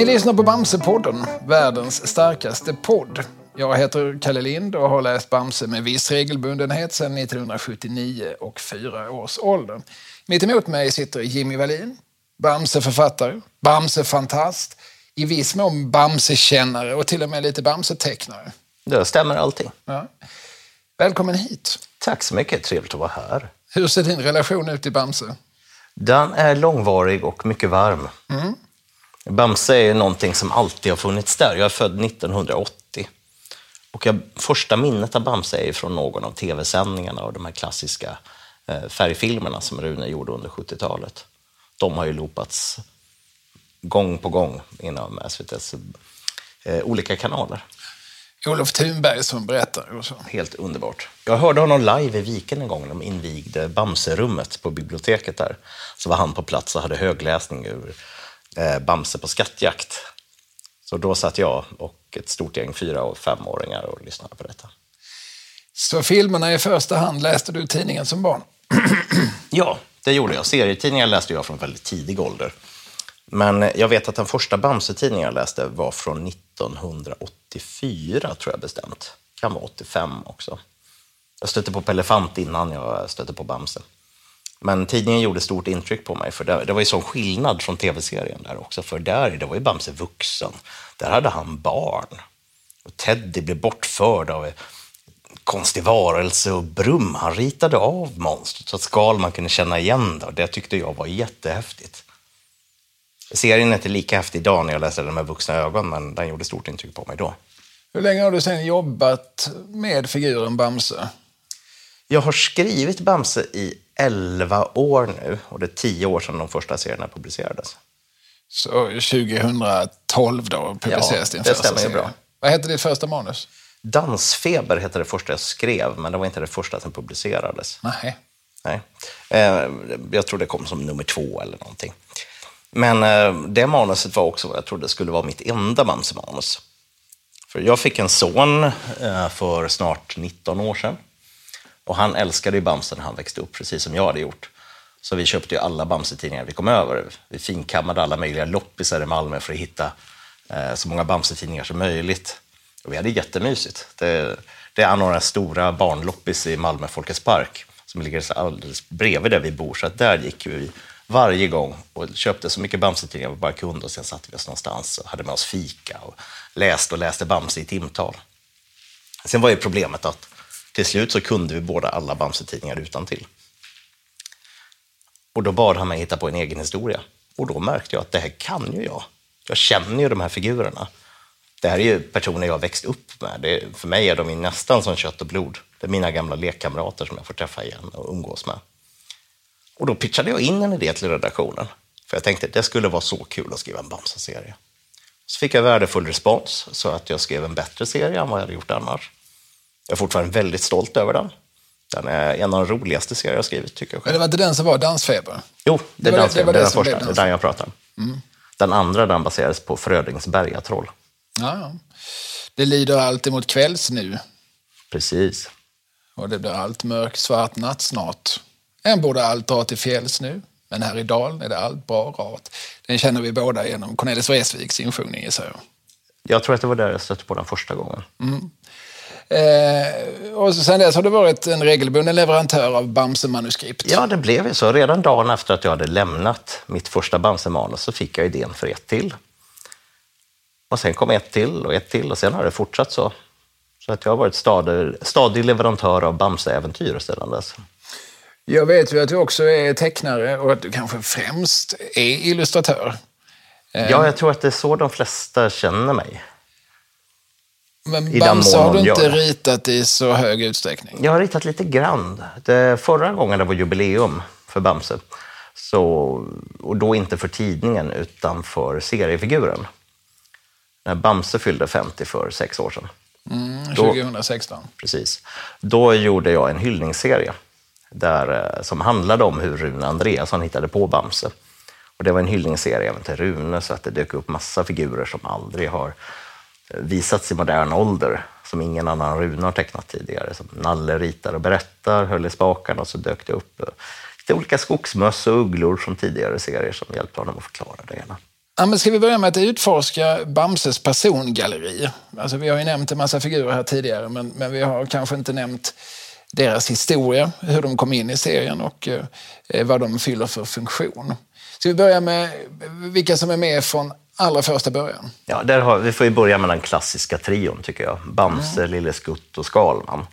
Ni lyssnar på Bamsepodden, världens starkaste podd. Jag heter Kalle Lind och har läst Bamse med viss regelbundenhet sedan 1979 och fyra års ålder. Mitt emot mig sitter Jimmy Wallin, Bamse-författare, Bamse-fantast, i viss mån Bamse-kännare och till och med lite Bamse-tecknare. Det stämmer allting. Ja. Välkommen hit. Tack så mycket, trevligt att vara här. Hur ser din relation ut till Bamse? Den är långvarig och mycket varm. Mm. Bamse är någonting som alltid har funnits där. Jag är född 1980. Och jag, första minnet av Bamse är från någon av tv-sändningarna och de här klassiska eh, färgfilmerna som Rune gjorde under 70-talet. De har ju loopats gång på gång inom SVTs eh, olika kanaler. Olof Thunberg som berättar. Och så. Helt underbart. Jag hörde honom live i Viken en gång när de invigde Bamserummet på biblioteket där. Så var han på plats och hade högläsning ur Bamse på skattjakt. Så då satt jag och ett stort gäng fyra och femåringar och lyssnade på detta. Så filmerna i första hand läste du tidningen som barn? Ja, det gjorde jag. Serietidningar läste jag från väldigt tidig ålder. Men jag vet att den första Bamse-tidningen jag läste var från 1984, tror jag bestämt. Kan vara 85 också. Jag stötte på Pelefant innan jag stötte på Bamse. Men tidningen gjorde stort intryck på mig, för det, det var ju sån skillnad från tv-serien där också. För där det var ju Bamse vuxen. Där hade han barn. Och Teddy blev bortförd av en konstig varelse och Brum, han ritade av monstret så att Skalman kunde känna igen det. Och det tyckte jag var jättehäftigt. Serien är inte lika häftig idag när jag läser den med vuxna ögon, men den gjorde stort intryck på mig då. Hur länge har du sen jobbat med figuren Bamse? Jag har skrivit Bamse i 11 år nu och det är 10 år sedan de första serierna publicerades. Så 2012 då publiceras Ja, din det första stämmer ju serie. bra. Vad hette ditt första manus? Dansfeber hette det första jag skrev, men det var inte det första som publicerades. Nej. Nej. Eh, jag tror det kom som nummer två eller någonting. Men eh, det manuset var också vad jag trodde skulle vara mitt enda Bamse-manus. För jag fick en son eh, för snart 19 år sedan. Och han älskade ju Bamse när han växte upp, precis som jag hade gjort. Så vi köpte ju alla Bamse-tidningar vi kom över. Vi finkammade alla möjliga loppisar i Malmö för att hitta eh, så många Bamse-tidningar som möjligt. Och vi hade jättemysigt. Det, det är några stora barnloppis i Malmö Folkets Park som ligger alldeles bredvid där vi bor. Så att där gick vi varje gång och köpte så mycket Bamse-tidningar vi bara kunde och sen satte vi oss någonstans och hade med oss fika och läste och läste Bamse i timtal. Sen var ju problemet att till slut så kunde vi båda alla Bamse-tidningar utan till. Och då bad han mig hitta på en egen historia. Och då märkte jag att det här kan ju jag. Jag känner ju de här figurerna. Det här är ju personer jag har växt upp med. Det, för mig är de ju nästan som kött och blod. Det är mina gamla lekkamrater som jag får träffa igen och umgås med. Och då pitchade jag in en idé till redaktionen. För jag tänkte det skulle vara så kul att skriva en Bamse-serie. Så fick jag värdefull respons så att jag skrev en bättre serie än vad jag hade gjort annars. Jag är fortfarande väldigt stolt över den. Den är en av de roligaste serier jag skrivit, tycker jag Men själv. det var inte den som var Dansfeber? Jo, det, är det- den, det det det första. Det är Dansfeber. den jag pratar om. Den andra den baserades på Frödings bergatroll. Ja, ja. Det lider allt emot kvälls nu Precis. och det blir allt mörk svart natt snart. Än borde allt dra till fjälls nu, men här i dalen är det allt bra rart. Den känner vi båda genom Cornelis Vreeswijks insjungning gissar jag. Jag tror att det var där jag stötte på den första gången. Eh, och sen dess har du varit en regelbunden leverantör av Bamse-manuskript. Ja, det blev ju så. Redan dagen efter att jag hade lämnat mitt första Bamse-manus så fick jag idén för ett till. Och sen kom ett till och ett till och sen har det fortsatt så. Så att jag har varit stadig, stadig leverantör av Bamse-äventyr sedan dess. Jag vet ju att du också är tecknare och att du kanske främst är illustratör. Ja, jag tror att det är så de flesta känner mig. Men I Bamse har du inte gör det. ritat i så hög utsträckning. Jag har ritat lite grann. Det, förra gången det var jubileum för Bamse, så, och då inte för tidningen utan för seriefiguren. När Bamse fyllde 50 för sex år sedan. Mm, Då- 2016. Precis. Då gjorde jag en hyllningsserie där, eh, som handlade om hur Rune Andreasson hittade på Bamse. Och det var en hyllningsserie även till Rune, så att det dök upp massa figurer som aldrig har visats i modern ålder, som ingen annan Rune har tecknat tidigare. Som Nalle ritar och berättar, höll i spakarna och så dök det upp eh, lite olika skogsmöss och ugglor från tidigare serier som hjälpte honom att förklara det hela. Ja, men ska vi börja med att utforska Bamses persongalleri? Alltså, vi har ju nämnt en massa figurer här tidigare, men, men vi har kanske inte nämnt deras historia, hur de kom in i serien och eh, vad de fyller för funktion. Ska vi börja med vilka som är med från allra första början? Ja, där har, vi får ju börja med den klassiska trion, tycker jag. Bamse, mm. Lille Skutt och Skalman.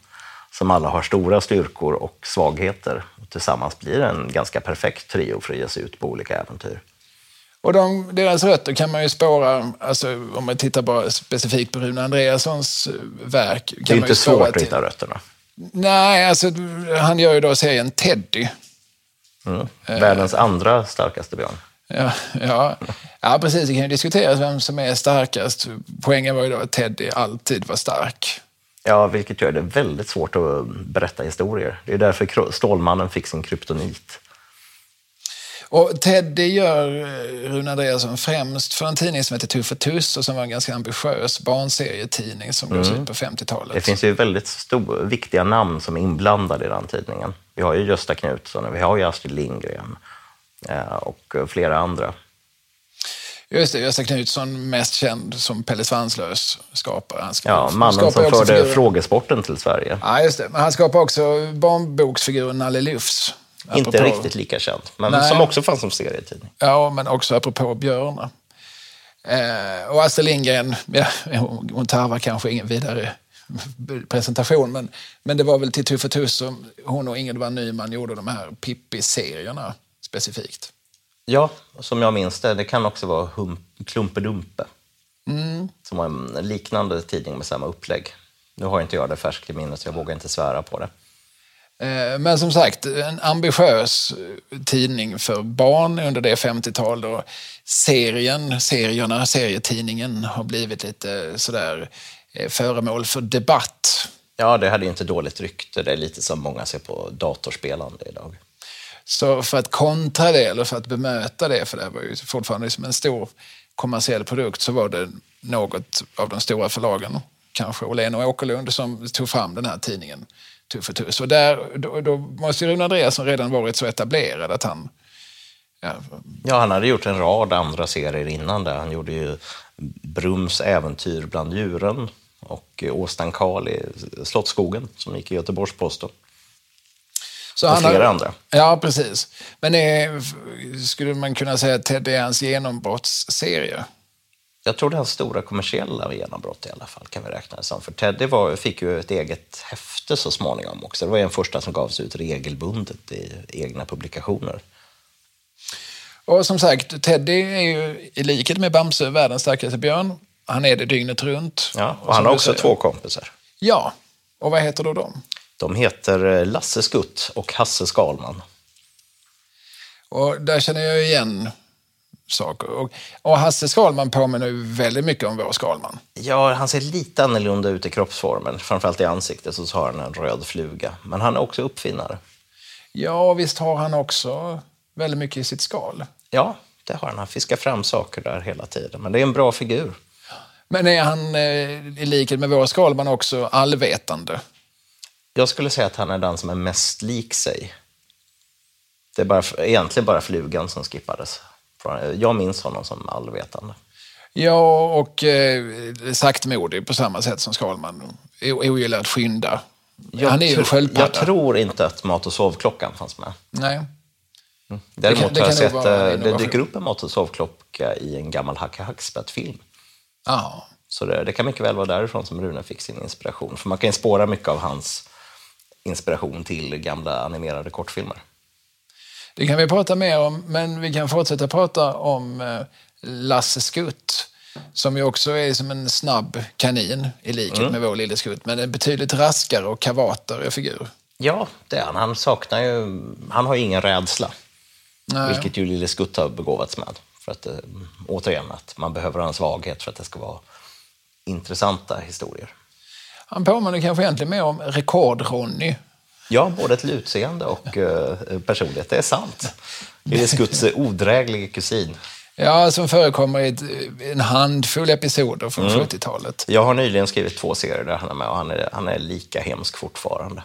Som alla har stora styrkor och svagheter. Och tillsammans blir det en ganska perfekt trio för att ge sig ut på olika äventyr. Och de, deras rötter kan man ju spåra, alltså, om man tittar bara specifikt på Rune Andreassons eh, verk. Kan det är inte svårt att hitta rötterna. Nej, alltså, han gör ju då serien Teddy. Mm. Världens uh, andra starkaste björn. Ja, ja. ja, precis. Det kan ju diskuteras vem som är starkast. Poängen var ju då att Teddy alltid var stark. Ja, vilket gör det väldigt svårt att berätta historier. Det är därför Stålmannen fick sin kryptonit. Och Teddy gör eh, Rune Andreasson främst för en tidning som heter Tuff och Tuss och som var en ganska ambitiös barnserietidning som gavs mm. ut på 50-talet. Det finns ju väldigt stor, viktiga namn som är inblandade i den tidningen. Vi har ju Gösta Knutsson, vi har ju Astrid Lindgren och flera andra. Just det, Gösta Knutsson, mest känd som Pelle Svanslös skapare. Han skapar, ja, mannen som förde figuren. frågesporten till Sverige. Ja, just det. Men han skapar också barnboksfiguren Nalle Lufs. Inte riktigt lika känd, men Nej. som också fanns som serietidning. Ja, men också apropå björnar. Eh, och Astrid Lindgren, ja, hon tarvar kanske ingen vidare presentation, men, men det var väl till Tuffe Tuss som hon och Ingrid Nyman gjorde de här Pippi-serierna specifikt. Ja, som jag minns det. Det kan också vara hum, Klumpedumpe. Mm. Som var en liknande tidning med samma upplägg. Nu har inte jag det färskt i minnet, så jag vågar inte svära på det. Eh, men som sagt, en ambitiös tidning för barn under det 50-tal då serien, serierna, serietidningen har blivit lite sådär eh, föremål för debatt. Ja, det hade ju inte dåligt rykte. Det är lite som många ser på datorspelande idag. Så för att kontra det, eller för att bemöta det, för det var ju fortfarande som en stor kommersiell produkt, så var det något av de stora förlagen, kanske Åhlén och Åkerlund, som tog fram den här tidningen Tuff och Tuss. Och där, då, då måste ju Rune Andreasson redan varit så etablerad att han... Ja. ja, han hade gjort en rad andra serier innan det. Han gjorde ju Brums äventyr bland djuren och Åstan Karl i Slottsskogen som gick i Göteborgs-Posten. Så och flera har, andra. Ja, precis. Men är, skulle man kunna säga att Ted är hans genombrottsserie? Jag tror det är hans stora kommersiella genombrott i alla fall, kan vi räkna det som. För Teddy var, fick ju ett eget häfte så småningom också. Det var den första som gavs ut regelbundet i egna publikationer. Och som sagt, Teddy är ju i likhet med Bamse världens starkaste björn. Han är det dygnet runt. Ja, och han har också två kompisar. Ja, och vad heter då de? De heter eh, Lasse Skutt och Hasse Skalman. Och där känner jag igen saker. Och, och Hasse Skalman påminner ju väldigt mycket om vår Skalman. Ja, han ser lite annorlunda ut i kroppsformen. Framförallt i ansiktet så har han en röd fluga. Men han är också uppfinnare. Ja, visst har han också väldigt mycket i sitt skal. Ja, det har han. Han fiskar fram saker där hela tiden. Men det är en bra figur. Men är han, eh, i likhet med vår Skalman, också allvetande? Jag skulle säga att han är den som är mest lik sig. Det är bara, egentligen bara flugan som skippades. Jag minns honom som allvetande. Ja, och eh, saktmodig på samma sätt som Skalman. Ogillar att skynda. Jag Han är ju sköldpadda. Jag tror inte att mat och sovklockan fanns med. Nej. Mm. Däremot det kan, det har jag sett, eh, det dyker upp en mat och sovklocka i en gammal Hacke Hackspett-film. Ja. Så det, det, kan mycket väl vara därifrån som Rune fick sin inspiration. För man kan ju spåra mycket av hans inspiration till gamla animerade kortfilmer. Det kan vi prata mer om, men vi kan fortsätta prata om eh, Lasse Skutt som ju också är som en snabb kanin i likhet mm. med vår lille Skutt, men en betydligt raskare och kavatare figur. Ja, det är han. Han saknar ju, han har ju ingen rädsla, Nej. vilket ju lille Skutt har begåvats med. För att, eh, återigen, att man behöver ha en svaghet för att det ska vara intressanta historier. Han påminner kanske egentligen mer om Rekord-Ronny Ja, både till utseende och uh, personlighet. Det är sant. Det är Skutts odräglige kusin. Ja, som förekommer i ett, en handfull episoder från mm. 70-talet. Jag har nyligen skrivit två serier där han är med och han är, han är lika hemsk fortfarande.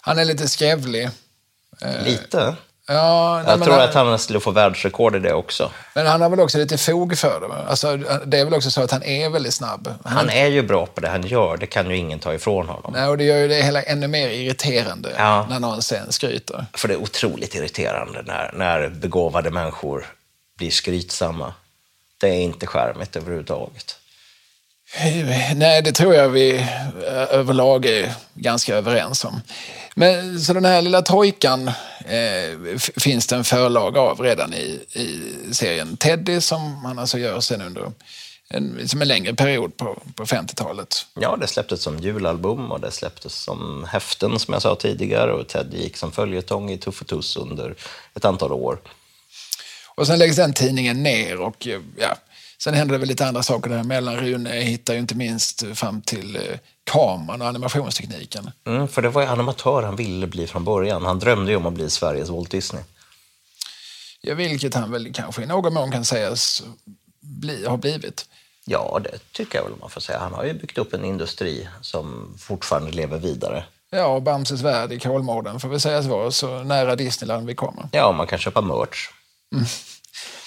Han är lite skrävlig. Eh, lite? Ja, nej, Jag tror han, att han skulle få världsrekord i det också. men han har väl också lite fog för det. Alltså, det är väl också så att han är väldigt snabb. Han är ju bra på det han gör, det kan ju ingen ta ifrån honom. Nej, och det gör ju det hela ännu mer irriterande Ja. när någon sen skryter. För det är otroligt irriterande när, när begåvade människor blir skrytsamma. Det är inte charmigt överhuvudtaget. Nej, det tror jag vi eh, överlag är ganska överens om. Men, så den här lilla trojkan eh, finns det en förlag av redan i, i serien Teddy som han alltså gör sen under en, som en längre period på, på 50-talet. Ja, det släpptes som julalbum och det släpptes som häften som jag sa tidigare och Ted gick som följetong i Tuff och Tuss under ett antal år. Och sen läggs den tidningen ner och ja, sen händer det väl lite andra saker däremellan. Rune hittar ju inte minst fram till eh, kameran och animationstekniken. Mm, för det var ju animatör han ville bli från början. Han drömde ju om att bli Sveriges Walt Disney. Ja, vilket han väl kanske i någon mån kan sägas bli, ha blivit. Ja, det tycker jag väl man får säga. Han har ju byggt upp en industri som fortfarande lever vidare. Ja, och Bamses värld i Kolmården får väl sägas vara så nära Disneyland vi kommer. Ja, man kan köpa merch.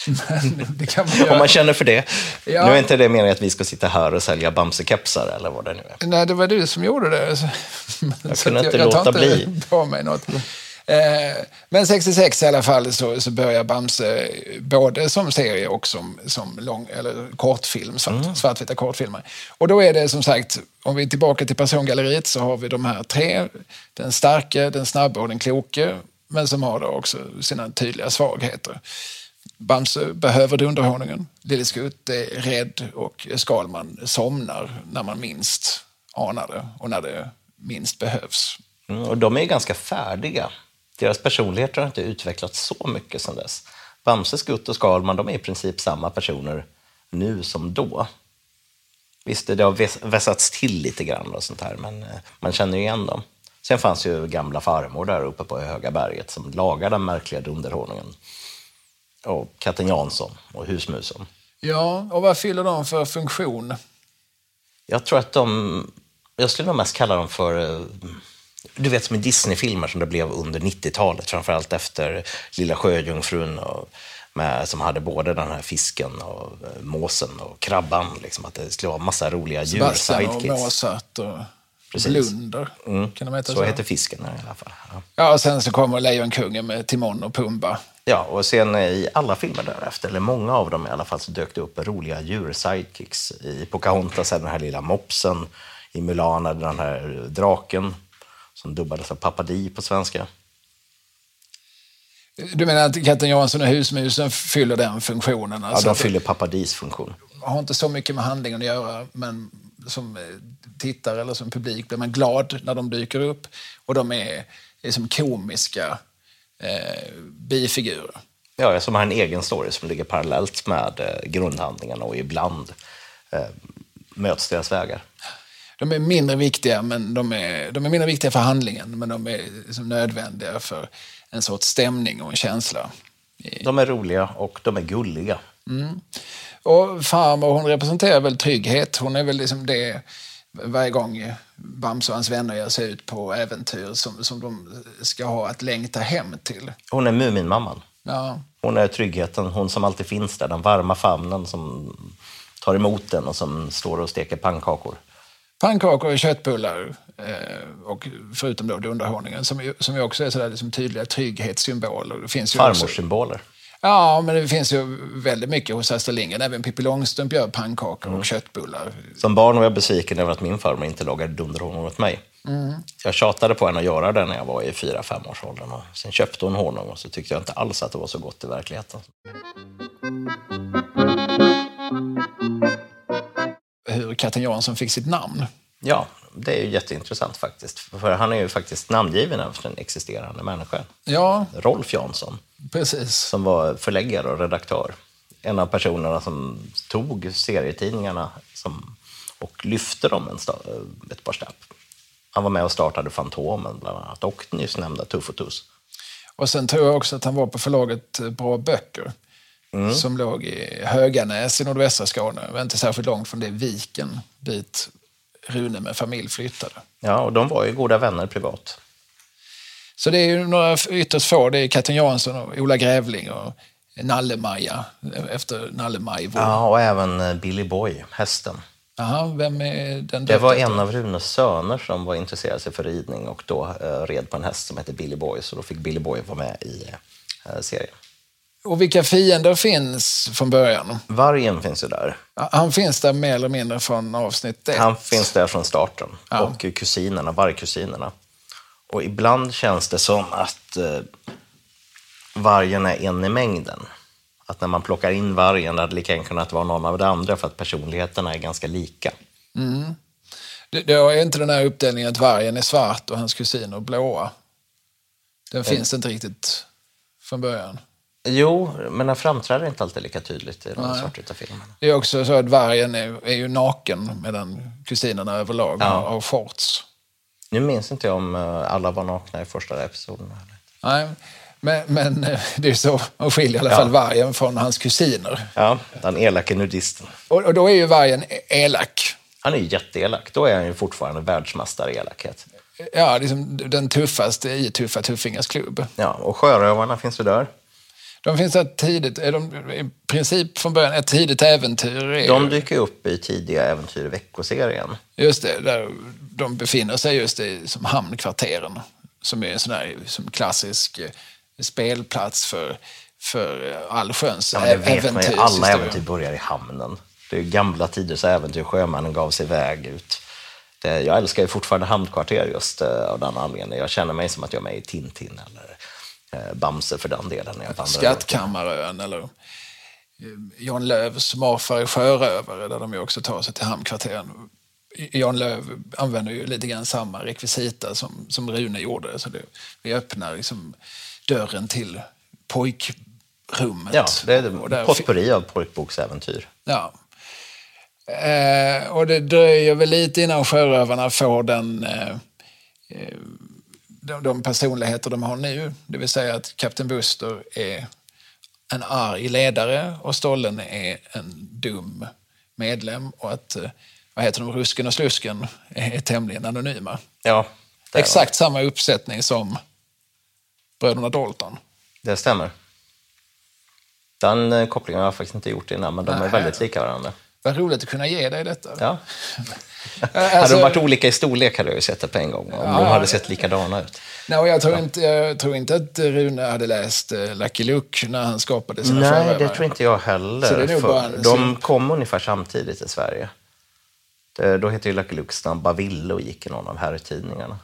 Men man Om man känner för det. Ja. Nu är inte det meningen att vi ska sitta här och sälja Bamse-kepsar eller vad det nu är. Nej, det var du som gjorde det. Jag kunde inte tar låta bli. på mig något. Eh, Men 66 i alla fall så, så börjar Bamse både som serie och som, som lång, eller kortfilm, svart, Mm. svartvita kortfilmer. Och då är det som sagt, om vi är tillbaka till persongalleriet så har vi de här tre. Den starke, den snabbe och den kloke. Men som har då också sina tydliga svagheter. Bamse behöver dunderhonungen. Lille Skutt är rädd och Skalman somnar när man minst anar det och när det minst behövs. Mm, och de är ganska färdiga. Deras personligheter har inte utvecklats så mycket sedan dess. Bamse, Skutt och Skalman, de är i princip samma personer nu som då. Visst, det har vässats till lite grann och sånt här, men eh, man känner ju igen dem. Sen fanns ju gamla farmor där uppe på Höga berget som lagade den märkliga dunderhonungen. Och katten Jansson och husmusen. Ja, och vad fyller de för funktion? Jag tror att de... Jag skulle nog mest kalla dem för... eh, Du vet som i Disney-filmer som det blev under 90-talet, framförallt efter Lilla Sjöjungfrun och med, som hade både den här fisken och eh, måsen och krabban. Liksom, att det skulle vara massa roliga Sebastian och. Mozart och Precis. Blunder. Mm, Kan de heta så så? heter fisken i alla fall. Ja. Ja, och sen så kommer Lejonkungen med Timon och Pumba. Ja, och sen eh, i alla filmer därefter, eller många av dem i alla fall, så dök det upp roliga djur-sidekicks. I Pocahontas är den här lilla mopsen, i Mulan det den här draken som dubbades av Papadi på svenska. Du menar att katten Jansson och husmusen fyller den funktionen? Ja, Alltså de att fyller Papadis funktion. har inte så mycket med handlingen att göra, men som eh, tittare eller som publik blir man glad när de dyker upp. Och de är, är som komiska eh, bifigurer. Ja, som har en egen story som ligger parallellt med eh, grundhandlingen och ibland eh, möts deras vägar. De är mindre viktiga, men de är, de är mindre viktiga för handlingen, men de är liksom nödvändiga för en sorts stämning och en känsla. De är roliga och de är gulliga. Och farmor hon representerar väl trygghet. Hon är väl liksom det varje gång Bamse och hans vänner ger sig ut på äventyr som, som de ska ha att längta hem till. Hon är Muminmamman. Ja, Hon är tryggheten, hon som alltid finns där, den varma famnen som tar emot den och som står och steker pannkakor. Pannkakor och köttbullar, eh, och förutom då dunderhonungen, som, som ju också är sådär liksom tydliga trygghetssymboler. Det finns ju också, Farmorssymboler. Ja, men det finns ju väldigt mycket hos Astrid Lindgren. Även Pippi Långstrump gör pannkakor och köttbullar. Som barn var jag besviken över att min farmor inte lagade dunderhonung åt mig. Så jag tjatade på henne att göra det när jag var i fyra fem års åldern. Och Sen köpte hon honung och så tyckte jag inte alls att det var så gott i verkligheten. Hur katten Jansson fick sitt namn. Ja, det är ju jätteintressant faktiskt. För han är ju faktiskt namngiven efter en existerande människa. Ja, Rolf Jansson, precis. som var förläggare och redaktör. En av personerna som tog serietidningarna som, och lyfte dem en sta- ett par snäpp. Han var med och startade Fantomen bland annat och nyss nämnda Tuff och Tuss. Och sen tror jag också att han var på förlaget eh, Bra Böcker. Som låg i Höganäs i nordvästra Skåne. Inte särskilt långt från det viken dit Rune med familj flyttade. Ja, och de var ju goda vänner privat. Så det är ju några ytterst få. Det är Katten Jansson och Ola Grävling och Nalle-Maja efter Nalle-Maj. Ja, och även eh, Billy Boy, hästen. Jaha, vem är den? Det var en av Runes söner som var intresserad sig för ridning och då eh, red på en häst som hette Billy Boy, så då fick Billy Boy vara med i eh, serien. Och vilka fiender finns från början? Vargen finns ju där. Han finns där mer eller mindre från avsnitt ett. Han finns där från starten. Ja. Och kusinerna, vargkusinerna. Och ibland känns det som att eh, vargen är en i mängden. Att när man plockar in vargen hade det lika gärna kunnat vara någon av de andra för att personligheterna är ganska lika. Mm. Det, det är inte den här uppdelningen att vargen är svart och hans kusiner blåa. Den finns inte riktigt från början. Jo, men den framträder inte alltid lika tydligt i de svartvita filmerna. Det är också så att vargen är, är ju naken medan kusinerna överlag ja. har, har shorts. Nu minns inte jag om eh, alla var nakna i första episoden. Nej, men, men eh, det är så man skiljer i alla fall ja. vargen från hans kusiner. Ja, den elake nudisten. Och, och då är ju vargen elak. Han är ju jätteelak. Då är han ju fortfarande världsmästare i elakhet. Ja, liksom den tuffaste i Tuffa Tuffingars klubb. Ja, och sjörövarna finns ju där. De finns där tidigt, är de i princip från början ett tidigt äventyr. Är de dyker upp i tidiga äventyr i veckoserien. Just det, där de befinner sig just i som hamnkvarteren. Som är en sån här som klassisk eh, spelplats för, för allsköns ja, det vet man ju. Alla äventyr börjar i hamnen. Det är gamla tiders äventyr, sjömannen gav sig iväg ut. Det, jag älskar ju fortfarande hamnkvarter just av den anledningen. Jag känner mig som att jag är med i Tintin eller Bamse för den delen. Skattkammarön eller uh, Jan Lövs Marfar i sjörövare där de ju också tar sig till hamnkvarteren. Jan Löv använder ju lite grann samma rekvisita som, som Rune gjorde. Så det, vi öppnar liksom dörren till pojkrummet. Ja, det är ett potpurri av pojkboksäventyr. Ja. Eh, och det dröjer väl lite innan sjörövarna får den, eh, eh, de, de personligheter de har nu. Det vill säga att Kapten Buster är en arg ledare och Stollen är en dum medlem. Och att eh, vad heter de, Rusken och Slusken är tämligen anonyma. Ja, Exakt samma uppsättning som bröderna Dalton. Det stämmer. Den eh, kopplingen har jag faktiskt inte gjort innan, men de Nej. är väldigt lika varandra. Vad roligt att kunna ge dig detta. Ja. alltså, hade de varit olika i storlek hade jag ju sett det på en gång, om ja, de hade sett likadana ut. Nej, jag, tror inte, jag tror inte att Rune hade läst uh, Lucky Luke när han skapade sina Nej, förövare. det tror inte jag heller. Så det är bara en, de så... kom ungefär samtidigt i Sverige. Då hette ju Lucky Luke Snabba Ville och gick i någon av herrtidningarna.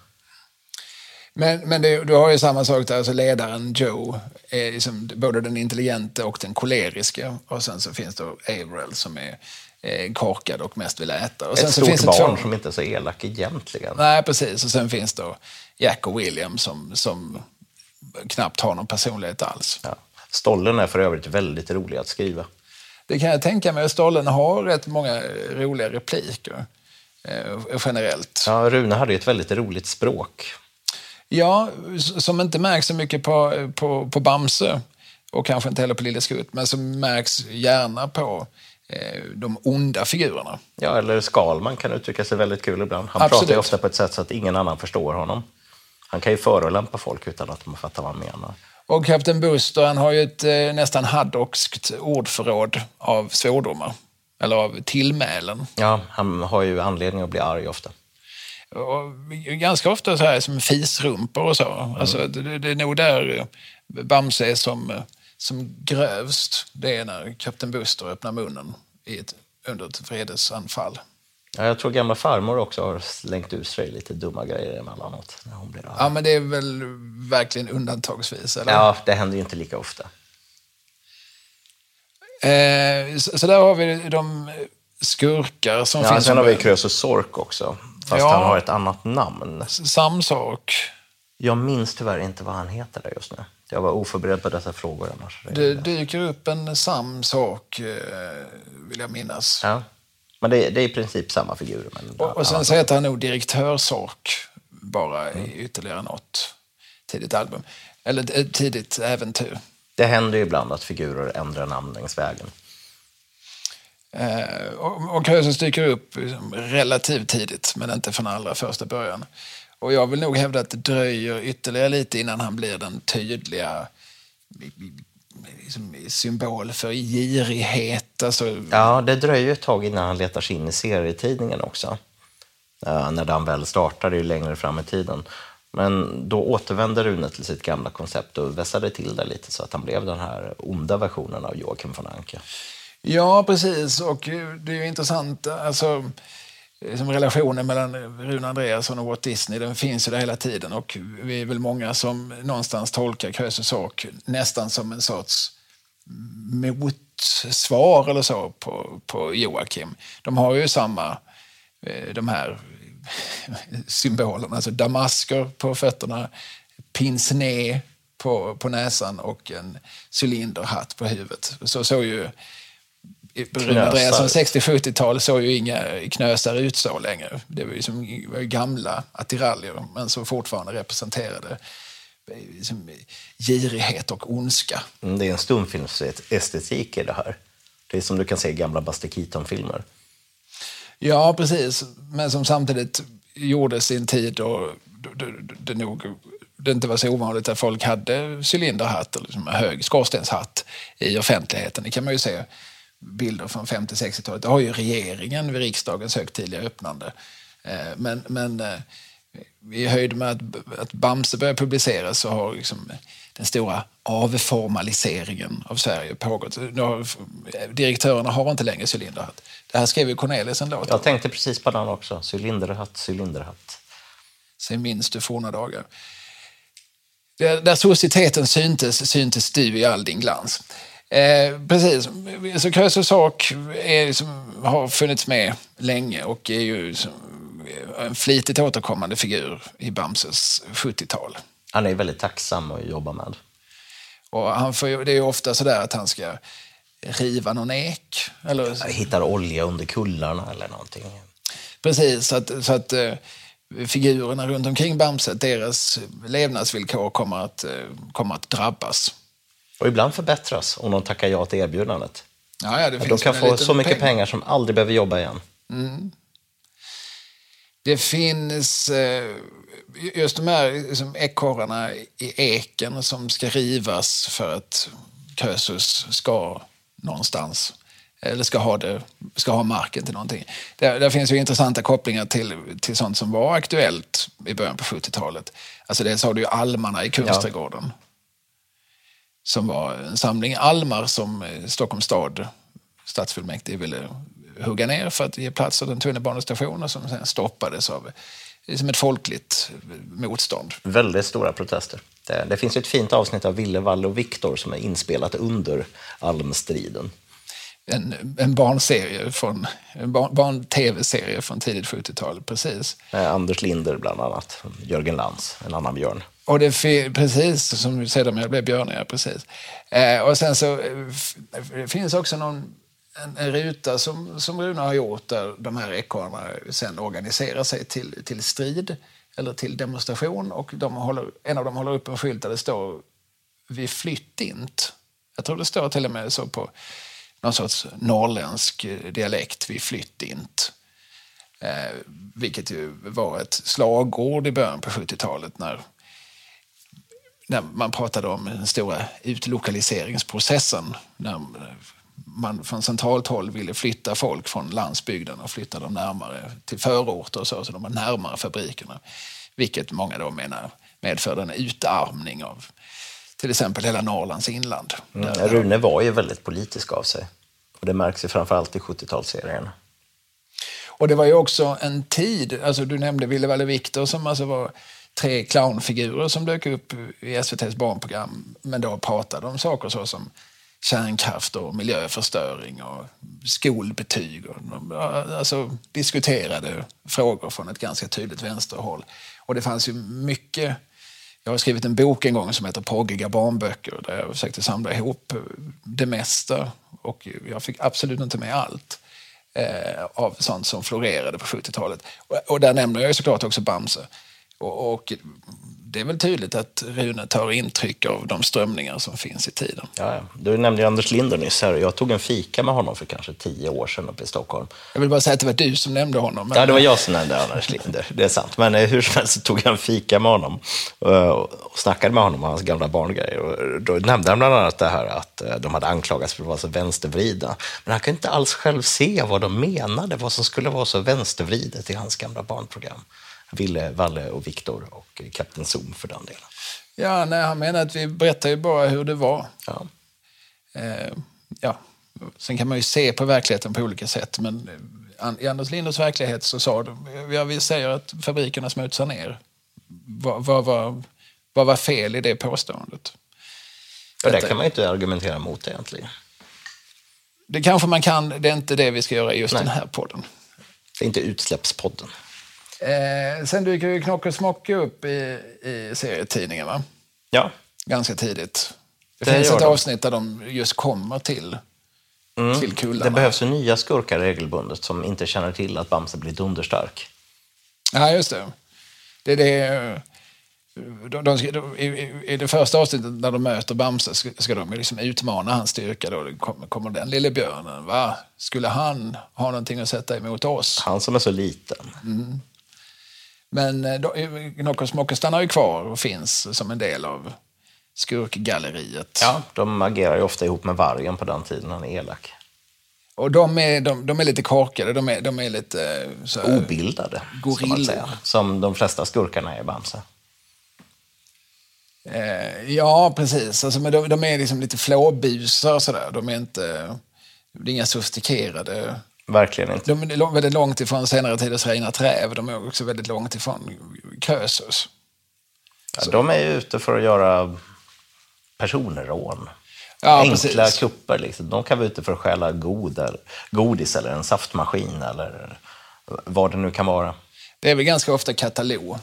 Men, men det, du har ju samma sak där, alltså ledaren Joe är liksom både den intelligente och den koleriska. Och sen så finns det Averell som är eh, korkad och mest vill äta. Och Ett sen stort finns barn två... som inte är så elak egentligen. Nej, precis. Och sen finns då Jack och William som, som knappt har någon personlighet alls. Ja. Stollen är för övrigt väldigt rolig att skriva. Det kan jag tänka mig. Stollen har rätt många roliga repliker eh, generellt. Ja, Rune hade ju ett väldigt roligt språk. Ja, som inte märks så mycket på, på, på Bamse och kanske inte heller på Lille Skutt, men som märks gärna på eh, de onda figurerna. Ja, eller Skalman kan uttrycka sig väldigt kul ibland. Han Absolut. pratar ju ofta på ett sätt så att ingen annan förstår honom. Han kan ju förolämpa folk utan att man fattar vad han menar. Och Kapten Buster han har ju ett eh, nästan haddockskt ordförråd av svordomar. Eller av tillmälen. Ja, han har ju anledning att bli arg ofta. Och ganska ofta så här som fisrumpor och så. Mm. Alltså, det, det, är nog där Bamse är som, som grövst. Det är när Kapten Buster öppnar munnen i ett, under ett vredesanfall. Ja, jag tror gamla farmor också har slängt ut sig lite dumma grejer emellanåt. När hon blir arg. Ja, men det är väl verkligen undantagsvis? Eller? Ja, det händer ju inte lika ofta. Eh, så, så, där har vi de skurkar som ja, finns. Sen har vi Krösus Sork också. Fast ja, han har ett annat namn. Samsak. Jag minns tyvärr inte vad han heter där just nu. Jag var oförberedd på dessa frågor annars. Det dyker upp en samsak, eh, vill jag minnas. Ja. Men det är, det är i princip samma figur. Men och, och sen så heter han nog Direktörsork bara mm. i ytterligare något tidigt album. Eller ett tidigt äventyr. Det händer ju ibland att figurer ändrar namn längs vägen. Eh, och, och Krösus dyker upp liksom relativt tidigt, men inte från allra första början. Och jag vill nog hävda att det dröjer ytterligare lite innan han blir den tydliga liksom, symbol för girighet. Alltså... Ja, det dröjer ett tag innan han letar sig in i serietidningen också. Uh, när den väl startar, det är ju längre fram i tiden. Men då återvände Rune till sitt gamla koncept och vässade till det lite så att han blev den här onda versionen av Joakim von Anka. Ja, precis. Och det är ju intressant. Alltså, Eh, som relationen mellan Rune Andreasson och Walt Disney den finns ju där hela tiden. Och vi är väl många som någonstans tolkar Krösus sak nästan som en sorts motsvar eller så på, på Joakim. De har ju samma, eh, de här symbolerna, alltså damasker på fötterna, pince på, på näsan och en cylinderhatt på huvudet. Så såg ju Brun Andreasson 60-70-tal såg ju inga knösar ut så längre. Det var ju, som, var gamla attiraljer, men som fortfarande representerade liksom, girighet och ondska. Mm, det är en stumfilmsestetik i det här. Det är som du kan se i gamla Buster Keaton-filmer. Ja, precis. Men som samtidigt gjordes i en tid då det, det nog det inte var så ovanligt att folk hade cylinderhatt eller liksom hög skorstenshatt i offentligheten. Det kan man ju se bilder från 50-60-talet. Det har ju regeringen vid riksdagens högtidliga öppnande. Eh, men, men eh, i höjd med att, att Bamse börjar publiceras så har liksom den stora avformaliseringen av Sverige pågått. Har, direktörerna har inte längre cylinderhatt. Det här skrev ju Cornelis en låt Jag tänkte precis på den också. Cylinderhatt, cylinderhatt. Sen minns du forna dagar. Där, där societeten syntes, syntes du i all din glans. Eh, precis. Så Krösus sak är, som, har funnits med länge och är ju som, en flitigt återkommande figur i Bamses 70-tal. Han är väldigt tacksam att jobba med. Och han får, det är ju ofta sådär att han ska riva någon ek. Eller... Hittar olja under kullarna eller någonting. Precis, så att, så att eh, figurerna runt omkring Bamse, deras levnadsvillkor kommer att, eh, kommer att drabbas. Och ibland förbättras om de tackar ja till erbjudandet. Ja, ja, de kan få så mycket pengar. pengar som aldrig behöver jobba igen. Mm. Det finns eh, just de här liksom, ekorrarna i eken som ska rivas för att Krösus ska någonstans eller ska ha, det, ska ha marken till någonting. Där, där finns ju intressanta kopplingar till, till sånt som var aktuellt i början på 70-talet. Alltså dels har du ju almarna i Kungsträdgården. Ja som var en samling almar som eh, Stockholms stad, stadsfullmäktige, ville hugga ner för att ge plats åt en tunnelbanestation som sen stoppades av liksom ett folkligt motstånd. Väldigt stora protester. Det, det finns ett fint avsnitt av Ville, Valle och Viktor som är inspelat under almstriden. En, en barnserie från, en barn, barn-tv-serie från tidigt 70-tal, precis. Eh, Anders Linder bland annat, Jörgen Lantz, en annan björn. Och det precis som sedermera blev Björnöja, precis. Eh, och sen så eh, det finns också någon, en, en, ruta som, som Rune har gjort där de här ekorrarna sen organiserar sig till, till strid eller till demonstration och de håller, en av dem håller upp en skylt där det står Vi flytt int. Jag tror det står till och med så på någon sorts norrländsk eh, dialekt, Vi flytt int. Eh, vilket ju var ett slagord i början på 70-talet när när man pratade om den stora utlokaliseringsprocessen. När man från centralt håll ville flytta folk från landsbygden och flytta dem närmare till förorter och så, så de var närmare fabrikerna. Vilket många då menar medförde en utarmning av till exempel hela Norrlands inland. Mm, Rune var ju väldigt politisk av sig. Och det märks ju framförallt i 70-talsserien. Och det var ju också en tid, alltså du nämnde Ville Valle Viktor som alltså var tre clownfigurer som dök upp i SVTs barnprogram men då pratade om saker så som kärnkraft och miljöförstöring och skolbetyg. Och, alltså diskuterade frågor från ett ganska tydligt vänsterhåll. Och det fanns ju mycket jag har skrivit en bok en gång som heter Proggiga barnböcker där jag försökte samla ihop det mesta och jag fick absolut inte med allt eh, av sånt som florerade på 70-talet. Och, och där nämner jag såklart också Bamse. Och, och det är väl tydligt att Rune tar intryck av de strömningar som finns i tiden. Ja. Du nämnde Anders Linder nyss här. Jag tog en fika med honom för kanske tio år sedan uppe i Stockholm. Jag vill bara säga att det var du som nämnde honom. Men... Ja, det var jag som nämnde Anders Linder, det är sant. Men eh, hur som helst så tog jag en fika med honom eh, och snackade med honom om hans gamla barngrejer. Och då nämnde han bland annat det här att eh, de hade anklagats för att vara så vänstervridna. Men han kunde inte alls själv se vad de menade, vad som skulle vara så vänstervridet i hans gamla barnprogram. Ville, Valle och Viktor och Kapten Zoom för den delen. Ja, nej, han menar att vi berättar ju bara hur det var. Ja. Eh, ja. Sen kan man ju se på verkligheten på olika sätt, men i Anders Linders verklighet så sa de, ja, vi säger att fabrikerna smutsar ner. Vad, vad, vad, vad var fel i det påståendet? Ja, det kan man ju inte argumentera mot egentligen. Det kanske man kan, det är inte det vi ska göra i just Nej. den här podden. Det är inte utsläppspodden. Eh, sen dyker ju Knock och Smocke upp i, i serietidningen, va? Ja. Ganska tidigt. Det, det finns ett de. avsnitt där de just kommer till, mm. till kullarna. Det behövs ju nya skurkar regelbundet som inte känner till att Bamse blir dunderstark. Ja, just det. Det det... De, de, de, i, I det första avsnittet när de möter Bamse ska, ska de liksom utmana hans styrka. Då kommer, kommer den lille björnen. Va? Skulle han ha någonting att sätta emot oss? Han som är så liten. Mm. Men Knock och Smocke stannar ju kvar och finns som en del av skurkgalleriet. Ja, de agerar ju ofta ihop med vargen på den tiden, han är elak. Och de är, de, de är lite korkade, de är, de är lite... Så här, Obildade, gorillor. Som de flesta skurkarna är i Bamse. Eh, ja, precis. Alltså, men de, de är liksom lite flåbusar sådär. De är inte... Det är inga sofistikerade Verkligen inte. De är väldigt långt ifrån senare tiders Reina Träv. De är också väldigt långt ifrån Krösus. Ja, de är ute för att göra personrån. Ja, Enkla precis. kupper. Liksom. De kan vara ute för att stjäla god, godis eller en saftmaskin eller vad det nu kan vara. Det är väl ganska ofta Katalog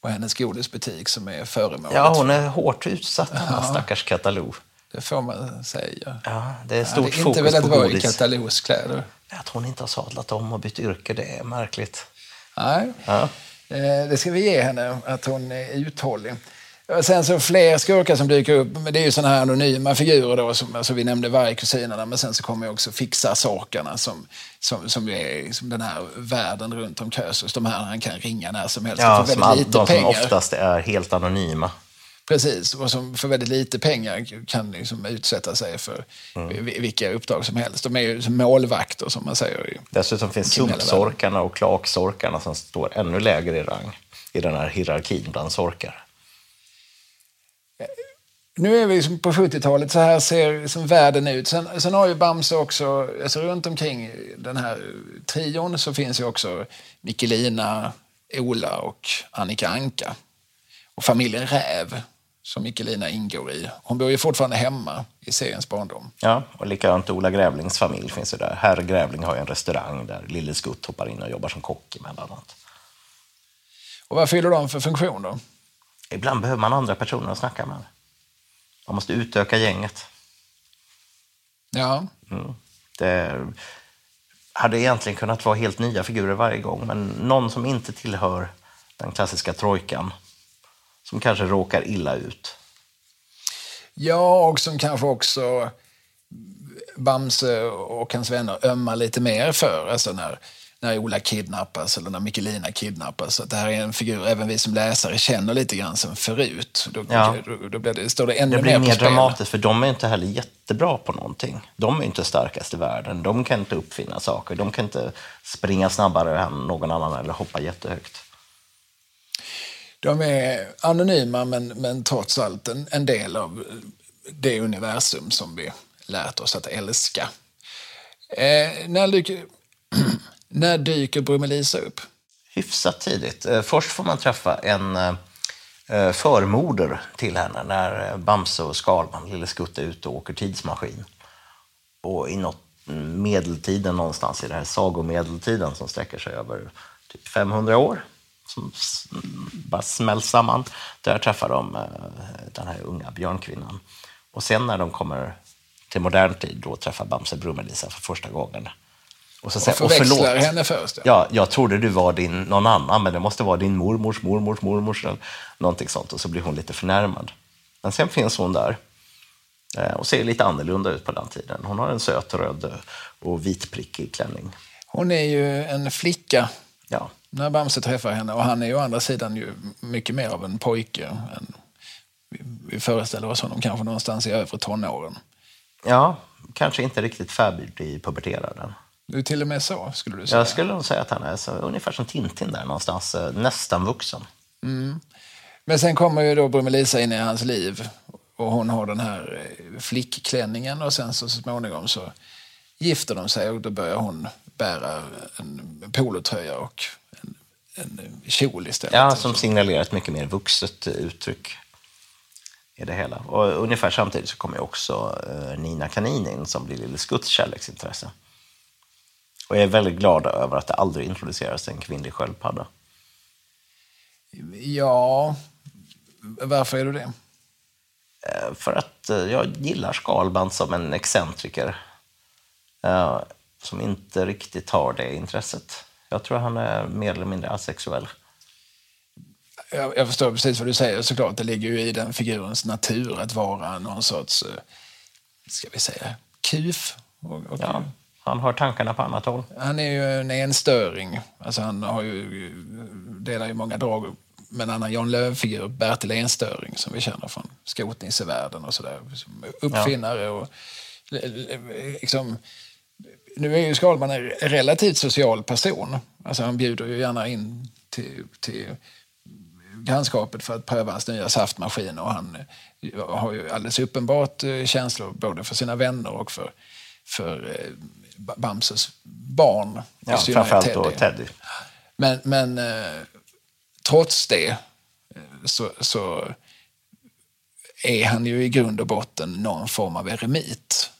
och hennes godisbutik som är föremålet. Ja, hon är hårt utsatt, den ja. stackars Katalog. Det får man säga. Ja, det är stort fokus på godis. inte velat vara i Katalogs kläder. Att hon inte har sadlat om och bytt yrke, det är märkligt. Nej, ja. Eh, det ska vi ge henne, att hon är uthållig. Sen så fler skurkar som dyker upp, men det är ju sådana här anonyma figurer då, som alltså vi nämnde vargkusinerna, men sen så kommer ju också fixa-sakerna som, som, som är liksom den här världen runt om Krösus. De här han kan ringa när som helst ja, väldigt all, de pengar. som oftast är helt anonyma. Precis, och som för väldigt lite pengar kan liksom utsätta sig för mm. vilka uppdrag som helst. De är ju som målvakter som man säger. Dessutom finns sumpsorkarna och klaksorkarna som står ännu lägre i rang i den här hierarkin bland sorkar. Nu är vi liksom på 70-talet, så här ser liksom världen ut. Sen, sen har ju Bamse också, alltså runt omkring den här trion så finns ju också Mikkelina, Ola och Annika Anka. Och familjen Räv som Mikkelina ingår i. Hon bor ju fortfarande hemma i seriens barndom. Ja, och likadant Ola Grävlings familj finns ju där. Herr Grävling har ju en restaurang där Lille Skutt hoppar in och jobbar som kock emellanåt. Och vad fyller de för funktion då? Ibland behöver man andra personer att snacka med. Man måste utöka gänget. Ja. Mm. Det hade egentligen kunnat vara helt nya figurer varje gång, men någon som inte tillhör den klassiska trojkan som kanske råkar illa ut. Ja, och som kanske också Bamse och hans vänner ömmar lite mer för. Alltså när, när Ola kidnappas eller när Mikkelina kidnappas. Så det här är en figur även vi som läsare känner lite grann som förut. Då, ja. då, då blir det, står det ännu det blir mer, mer dramatiskt, för de är inte heller jättebra på någonting. De är inte starkast i världen. De kan inte uppfinna saker. De kan inte springa snabbare än någon annan eller hoppa jättehögt. De är anonyma men, men trots allt en, en del av det universum som vi lärt oss att älska. Eh, när, dyker, när dyker Brummelisa upp? Hyfsat tidigt. Eh, först får man träffa en eh, förmoder till henne när eh, Bamse och Skalman, Lille Skutt, är ute och åker tidsmaskin. Och i något medeltiden någonstans i den här sagomedeltiden som sträcker sig över typ 500 år bara smälls samman. Där träffar de eh, den här unga björnkvinnan. Och sen när de kommer till modern tid, då träffar Bamse Brummelisa för första gången. Och, så Och säger, och förväxlar förlåt. henne först. Ja. Ja, jag trodde du var din, någon annan, men det måste vara din mormors mormors mormors eller någonting sånt. Och så blir hon lite förnärmad. Men sen finns hon där eh, och ser lite annorlunda ut på den tiden. Hon har en söt röd och vitprickig klänning. Hon är ju en flicka Ja, när Bamse träffar henne och han är ju å andra sidan ju mycket mer av en pojke. Än, vi- föreställer oss honom kanske någonstans i övre tonåren. ja kanske inte riktigt färdig puberterad Du är till och med så, skulle du säga. Jag skulle nog säga att han är så, ungefär som Tintin där någonstans, eh, nästan vuxen. Men sen kommer ju då Brummelisa in i hans liv och hon har den här eh, flickklänningen och sen så, så småningom så gifter de sig och då börjar hon bära en polotröja och en, kjol istället. Ja, som signalerar ett mycket mer vuxet uttryck i det hela. Och ungefär samtidigt så kommer också eh, Nina Kanin in som blir Lille Skutts kärleksintresse. Och jag är väldigt glad över att det aldrig introduceras en kvinnlig sköldpadda. Ja, varför är du det? Eh, För att eh, jag gillar Skalband som en excentriker som inte riktigt har det intresset. Jag tror han är mer eller mindre asexuell. Jag, jag förstår precis vad du säger såklart. Det ligger ju i den figurens natur att vara någon sorts, eh, ska vi säga, kuf. Och, och, Ja, han har tankarna på annat håll. Han är ju en enstöring. Alltså han har ju, delar ju många drag med en annan Jan Lööf-figur, Bertil Enstöring, som vi känner från Skotnissevärlden och sådär. Uppfinnare och liksom, nu är ju Skalman en relativt social person. Alltså han bjuder ju gärna in till, till grannskapet för att pröva hans nya saftmaskin och han har ju alldeles uppenbart eh, känslor både för sina vänner och för, för eh, Ba- Bamses barn. Ja, framförallt då Teddy. Teddy. Men, men eh, trots det så, så är han ju i grund och botten någon form av eremit.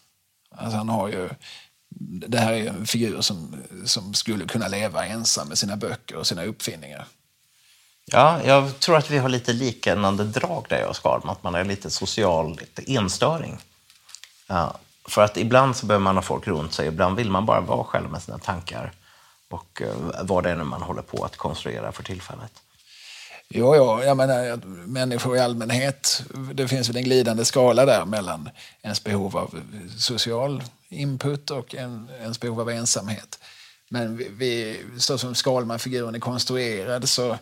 Alltså han har ju, det här är en figur som, som skulle kunna leva ensam med sina böcker och sina uppfinningar. Ja, jag tror att vi har lite liknande drag där jag och Skalman, att man är lite social, lite enstöring. Ja, för att ibland så behöver man ha folk runt sig, ibland vill man bara vara själv med sina tankar och eh, vad det är nu man håller på att konstruera för tillfället. Jo, jo, jag menar människor i allmänhet, det finns väl en glidande skala där mellan ens behov av social input och en, ens behov av ensamhet. Men vi, vi, så som Skalman-figuren är konstruerad så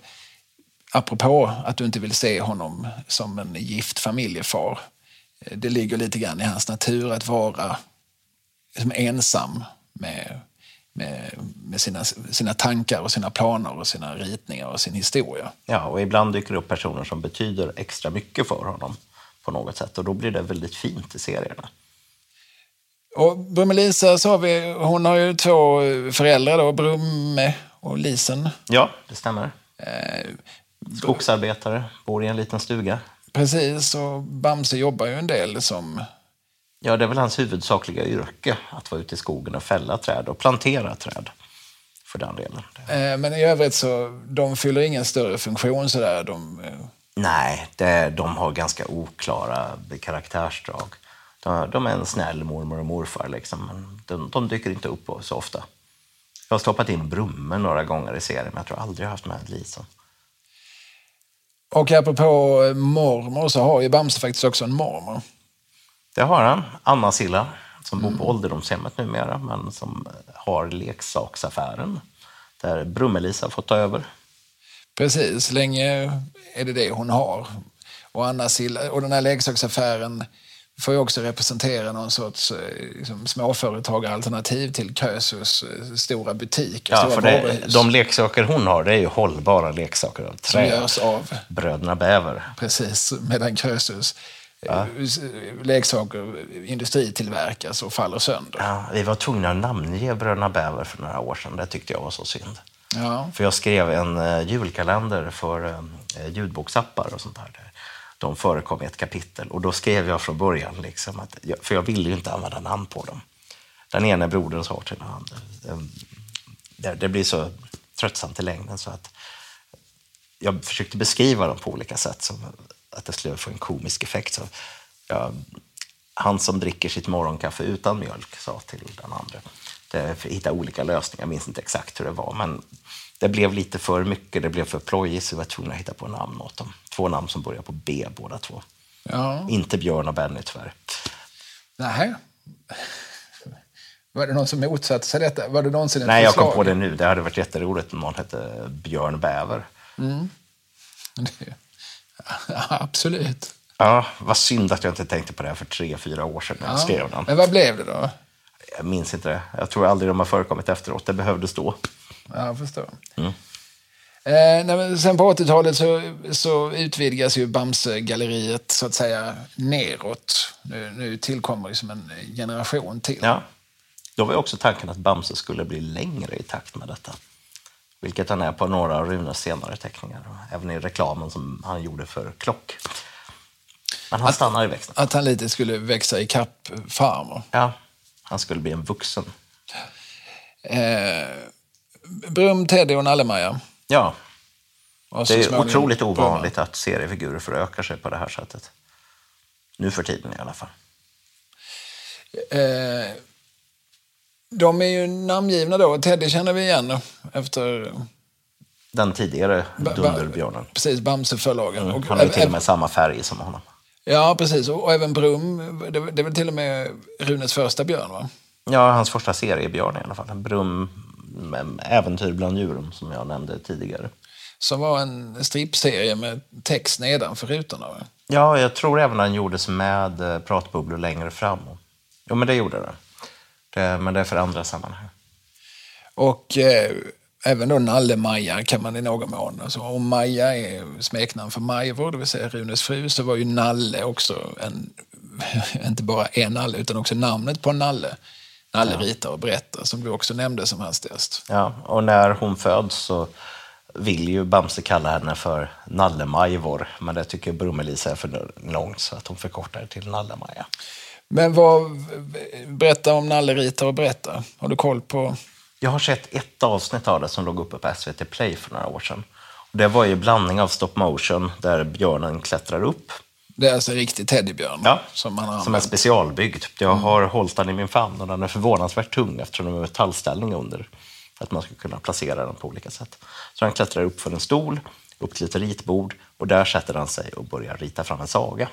apropå att du inte vill se honom som en gift familjefar, eh, det ligger lite grann i hans natur att vara liksom ensam med, med, med sina, sina tankar och sina planer och sina ritningar och sin historia. Ja, och ibland dyker det upp personer som betyder extra mycket för honom på något sätt och då blir det väldigt fint i serierna. Och Brummelisa sa vi, hon har ju två föräldrar då, Brumme och Lisen. Ja, det stämmer. Eh, Skogsarbetare, bor i en liten stuga. precis, och Bamse jobbar ju en del som... Ja, det är väl hans huvudsakliga yrke, att vara ute i skogen och fälla träd och plantera träd. För den delen. Eh, men i övrigt så, de fyller ingen större funktion sådär. De, eh, Nej, det, de har ganska oklara karaktärsdrag. De, de är en snäll mormor och morfar, liksom, men de, de dyker inte upp så ofta. Jag har stoppat in Brumme några gånger i serien, men jag tror aldrig jag haft med Lisa. och apropå eh, mormor så har ju Bamse faktiskt också en mormor. Det har han, Anna Silla, som bor på ålderdomshemmet numera, men som har leksaksaffären, där Brumme-Lisa fått ta över. Precis, länge är det det hon har. Och, Anna Silla, och den här leksaksaffären får ju också representera någon sorts eh, liksom, småföretagaralternativ till Krösus eh, stora butik, Ja, stora för det, varuhus. de leksaker hon har, det är ju hållbara leksaker av som trä. görs av Bröderna Bäver. Precis, medan Krösus ja. leksaker industritillverkas och faller sönder. Ja, vi var tvungna att namnge Bröderna Bäver för några år sedan. Det tyckte jag var så synd. Ja. För jag skrev en uh, julkalender för uh, ljudboksappar och sånt där. De förekom i ett kapitel och då skrev jag från början, liksom att, för jag ville ju inte använda namn på dem. Den ena brodern sa till den andra. Det, det blir så tröttsamt i längden så att jag försökte beskriva dem på olika sätt, som att det skulle få en komisk effekt. Så jag, han som dricker sitt morgonkaffe utan mjölk sa till den andra. hitta olika lösningar. Jag minns inte exakt hur det var, men det blev lite för mycket. Det blev för plojigt, så jag var tvungen att hitta på namn åt dem. Två namn som börjar på B båda två. Ja. Inte Björn och Benny tyvärr. Nej. Var det någon som motsatte sig detta? Var det någonsin ett Nej, jag kom på det nu. Det hade varit jätteroligt om någon hette Björn Bäver. Ja, absolut. Ja, vad synd att jag inte tänkte på det här för tre, fyra år sedan när jag skrev den. Men vad blev det då? Jag minns inte det. Jag tror aldrig de har förekommit efteråt. Det behövdes då. Ja, jag förstår. Mm. Eh, sen på 80-talet så, så utvidgas ju Bamse-galleriet så att säga neråt. Nu, nu tillkommer liksom en generation till. Ja. Då var också tanken att Bamse skulle bli längre i takt med detta. Vilket han är på några av Runes senare teckningar. Även i reklamen som han gjorde för Klock. Men han stannar i växten. Att han lite skulle växa i kapp farmor. Ja, han skulle bli en vuxen. Eh, Brum, Teddy och Nallemaja. Ja, Och det är otroligt Brumma. ovanligt att seriefigurer förökar sig på det här sättet. Nu för tiden i alla fall. Eh, de är ju namngivna då. Teddy känner vi igen efter Den tidigare Dunderbjörnen. Precis, Bamse-förlagen. Och Han har ju till och med samma färg som honom. Ja, precis. Och, och även Brum, det, det är väl till och med Runes första björn, va? Ja, hans första seriebjörn i alla fall. Brum, Äventyr bland djuren, som jag nämnde tidigare. Som var en stripserie med text nedanför rutorna. Va? Ja, jag tror även den gjordes med eh, pratbubblor längre fram. Jo, men det gjorde. Det, men det är för andra sammanhang. Och eh, även då Nalle-Maja kan man i någon mån. Alltså, om Maja är smeknamn för Majvor, det vill säga Runes fru, så var ju Nalle också en, inte bara en Nalle, utan också namnet på Nalle. Nalle ritar och berättar, som du också nämnde som hans test. Ja, och när hon föds så vill ju Bamse kalla henne för Nalle-Majvor, men det tycker Brummelisa är för långt så att hon förkortar det till Nalle-Maja. Men vad, berätta om Nalle ritar och berättar. Har du koll på? Jag har sett ett avsnitt av det som låg uppe på SVT Play för några år sedan. Det var ju blandning av stop motion där björnen klättrar upp, Det är alltså en riktig teddybjörn Ja, som man har som är specialbyggd. Jag har hållit den i min famn och den är förvånansvärt tung eftersom det är metallställning under. För att man ska kunna placera den på olika sätt. Så han klättrar upp för en stol, upp till ett ritbord och där sätter han sig och börjar rita fram en saga.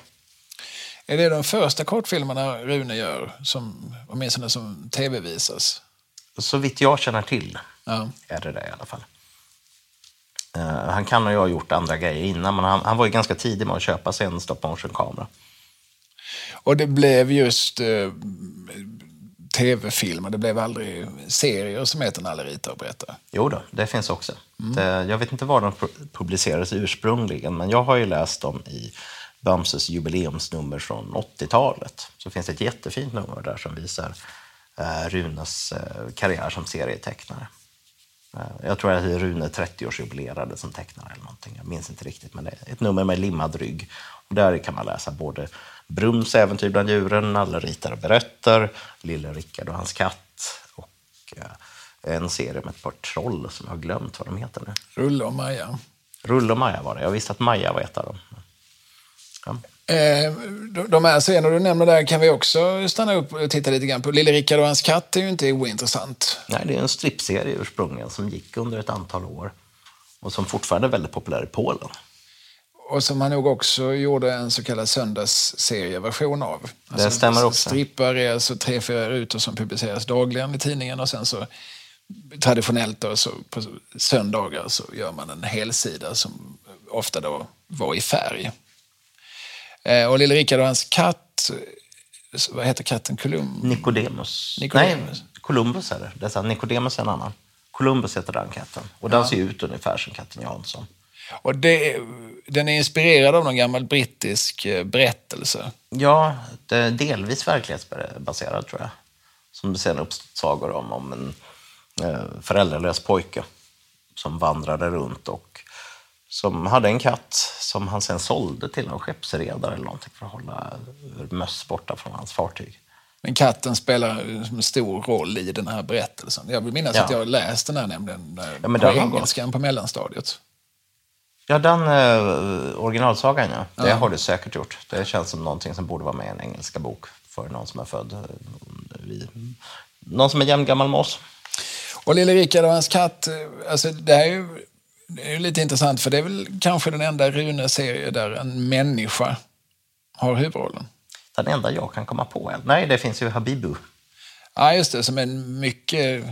Är det de första kortfilmerna Rune gör, som, åtminstone som tv-visas? Så vitt jag känner till Ja. är det det i alla fall. Eh, han kan ju ha gjort andra grejer innan, men han, han var ju ganska tidig med att köpa sig en stop motion-kamera. Och det blev just eh, tv-filmer, det blev aldrig serier som heter Nalle ritar och berättar. Jo då, det finns också. Det, jag vet inte var de pu- publicerades ursprungligen, men jag har ju läst dem i Bamses jubileumsnummer från 80-talet. Så finns det ett jättefint nummer där som visar eh, Runes eh, karriär som serietecknare. Eh, jag tror att Rune 30-årsjubilerade som tecknare eller någonting. Jag minns inte riktigt, men det är ett nummer med limmad rygg. Och där kan man läsa både Brums äventyr bland djuren, Nalle ritar och berättar, Lille Rickard och hans katt och eh, en serie med ett par troll som jag har glömt vad de heter nu. Rulle och Maja. Rulle och Maja var det. Jag visste att Maja var ett av dem. Ja. Eh, de- här scenerna du nämner där kan vi också stanna upp och titta lite grann på. Lille Rickard och hans katt är ju inte ointressant. Nej, det är en stripserie ursprungligen som gick under ett antal år och som fortfarande är väldigt populär i Polen. Och som han nog också gjorde en så kallad söndagsserieversion av. Alltså, stämmer också. Strippar är alltså tre, fyra rutor som publiceras dagligen i tidningen och sen så traditionellt då, så på söndagar så gör man en helsida som ofta då var i färg. Eh, och Lille Rickard och hans katt, vad heter katten? Colum? Nikodemus. Nicodemus. Nej, Columbus är det. det är så, Nikodemus är en annan. Columbus heter den katten. Och den ser ut ungefär som katten Jansson. Och det, den är inspirerad av någon gammal brittisk eh, berättelse. Ja, det är delvis verklighetsbaserad tror jag. Som det sen uppstått sagor om, om en eh, föräldralös pojke som vandrade runt och som hade en katt som han sen sålde till någon skeppsredare eller någonting för att hålla möss borta från hans fartyg. Men katten spelar en stor roll i den här berättelsen. Jag vill minnas Ja. att jag har läst den här nämligen eh, Ja, men på engelskan på mellanstadiet. Ja, den eh, originalsagan ja. Det har du säkert gjort. Det känns som någonting som borde vara med i en engelska bok för någon som är född eh, vid någon som är jämngammal med oss. Och Lille Rickard och hans katt, eh, alltså det här är ju, det är lite intressant för det är väl kanske den enda Rune-serie där en människa har huvudrollen. Den enda jag kan komma på. Nej, det finns ju Habibu. Ja, just det, som en mycket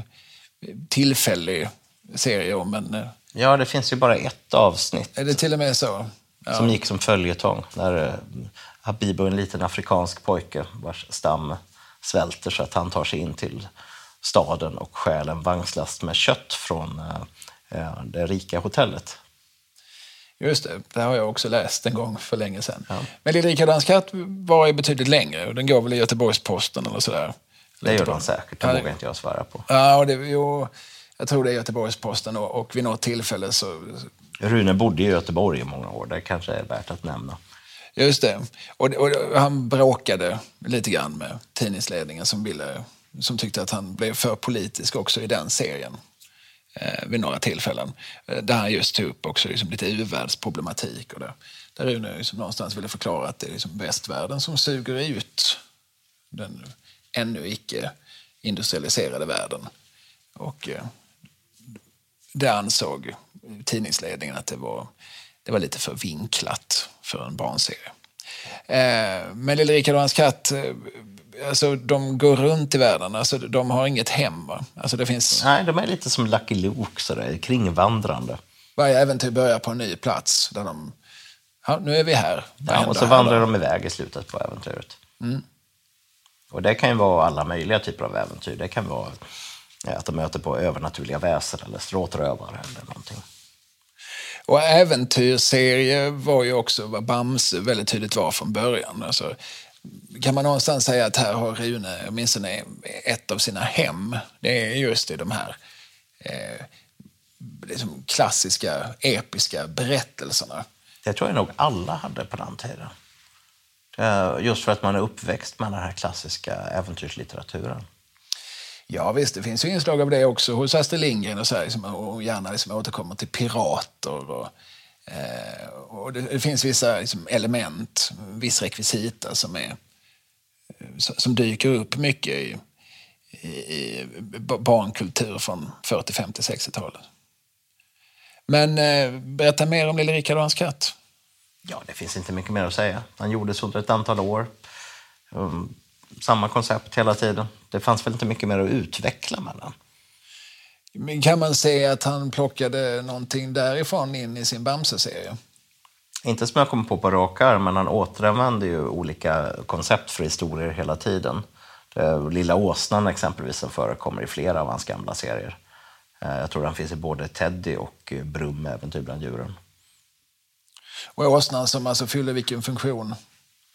tillfällig serie om en... eh, Ja, det finns ju bara ett avsnitt Är det till och med så? Ja. som gick som följetong. När eh, Habibu är en liten afrikansk pojke vars stam svälter så att han tar sig in till staden och stjäl en vagnslast med kött från eh, det rika hotellet. Just det, det har jag också läst en gång för länge sedan. Men Lille Rickard och hans katt var ju betydligt längre och den går väl i Göteborgs-Posten eller sådär. Det gör de säkert, det Ja, vågar inte jag svära på. Ja, och det, jo, jag tror det är Göteborgs-Posten och, och vid något tillfälle så... Rune bodde i Göteborg i många år, det kanske är värt att nämna. Just det. Och, och han bråkade lite grann med tidningsledningen som, ville, som tyckte att han blev för politisk också i den serien. Eh, vid några tillfällen. Eh, där han just tog upp också liksom lite u-världsproblematik. Och där, där Rune liksom någonstans ville förklara att det är liksom västvärlden som suger ut den ännu icke industrialiserade världen. Och eh, det ansåg tidningsledningen att det var, det var lite för vinklat för en barnserie. Eh, men Lille Rickard och hans katt, eh, alltså, de går runt i världen. Alltså, de har inget hem. Va? Alltså, det finns, Nej, de är lite som Lucky Luke, sådär, kringvandrande. varje äventyr börjar på en ny plats. Där de, ja, nu är vi här. Vad Ja, och så vandrar de iväg i slutet på äventyret. Och det kan ju vara alla möjliga typer av äventyr. Det kan vara att de möter på övernaturliga väsen eller stråtrövare eller någonting. Och äventyrsserie var ju också vad Bamse väldigt tydligt var från början. Alltså, kan man någonstans säga att här har Rune åtminstone ett av sina hem. Det är just i de här eh, liksom klassiska, episka berättelserna. Det tror jag nog alla hade på den tiden. Just för att man är uppväxt med den här klassiska äventyrslitteraturen. Ja visst, det finns ju inslag av det också hos Astrid Lindgren och, så här, liksom, och gärna liksom återkommer till pirater. Och, eh, och det, det finns vissa liksom, element, viss rekvisita som, är, eh, som dyker upp mycket i, i, i barnkultur från 40, 50, 60-talet. Men eh, berätta mer om Lille Rickard och hans katt. Ja, det finns inte mycket mer att säga. Han gjordes under ett antal år. Um, samma koncept hela tiden. Det fanns väl inte mycket mer att utveckla med den. Kan man säga att han plockade någonting därifrån in i sin Bamse-serie? Inte som jag kommer på på rak arm, men han återanvänder ju olika koncept för historier hela tiden. Det- Lilla åsnan exempelvis som förekommer i flera av hans gamla serier. Eh, Jag tror han finns i både Teddy och eh, Brum, Äventyr bland djuren. Och åsnan som alltså fyller vilken funktion?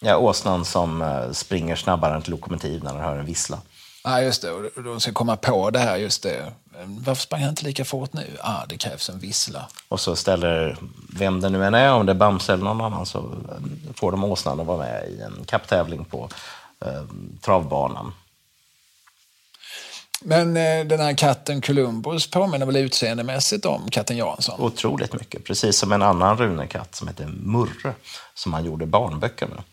Ja, åsnan som eh, springer snabbare än ett lokomotiv när den hör en vissla. Ja, just det. Och de ska komma på det här, just det. Varför sprang han inte lika fort nu? Ah, det krävs en vissla. Och så ställer, vem det nu än är, om det är Bamse eller någon annan, så får de åsnan att vara med i en kapptävling på eh, travbanan. Men eh, den här katten Columbus påminner väl utseendemässigt om katten Jansson? Otroligt mycket. Precis som en annan runekatt som heter Murre, som han gjorde barnböcker med.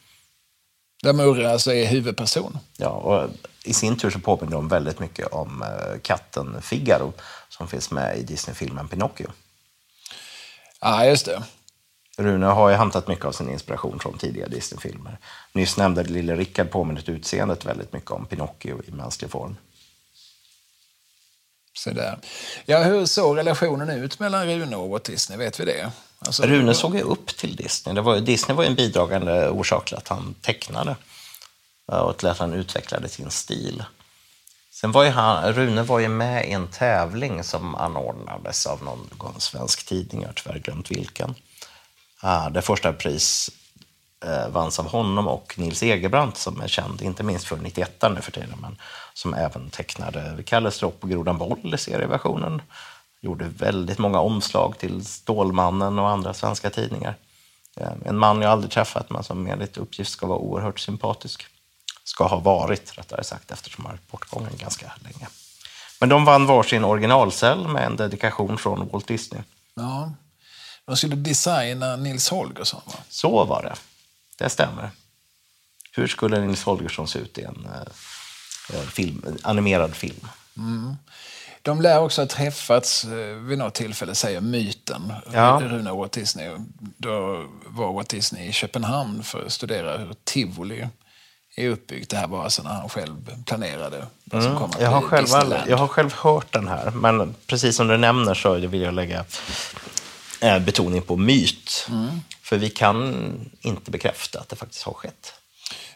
Där Murre alltså är huvudperson. Ja, och I sin tur så påminner de väldigt mycket om eh, katten Figaro som finns med i Disney-filmen Pinocchio. Ja, just det. Rune har ju hämtat mycket av sin inspiration från tidiga Disney-filmer. Nyss nämnde Lille Rickard påminner utseendet väldigt mycket om Pinocchio i mänsklig form. Så där. Ja, hur såg relationen ut mellan Rune och Walt Disney? Vet vi det? Alltså, Rune såg ju upp till Disney. Det var, Disney var en bidragande orsak till att han tecknade och till att han utvecklade sin stil. Sen var ju han, Rune var ju med i en tävling som anordnades av någon svensk tidning, jag har tyvärr glömt vilken. Det första pris eh, vanns av honom och Nils Egerbrandt som är känd, inte minst för 91 nu för tiden, men som även tecknade Kalle Stropp och Grodan Boll i serieversionen. Gjorde väldigt många omslag till Stålmannen och andra svenska tidningar. Eh, En man jag aldrig träffat, men som enligt uppgift ska vara oerhört sympatisk. Ska ha varit, rättare sagt, eftersom han varit bortgången ganska länge. Men de vann varsin originalcell med en dedikation från Walt Disney. Ja. De skulle designa Nils Holgersson, va? Så var det. Det stämmer. Hur skulle Nils Holgersson se ut i en eh, eh, film, animerad film. De lär också ha träffats eh, vid något tillfälle, säger myten. Ja. Rune och Walt Disney. Då var Walt Disney i Köpenhamn för att studera hur tivoli är uppbyggt. Det här var alltså när han själv planerade vad som kommer att Mm. Jag har, själv, jag har själv hört den här, men precis som du nämner så vill jag lägga eh, betoning på myt. Mm. För vi kan inte bekräfta att det faktiskt har skett.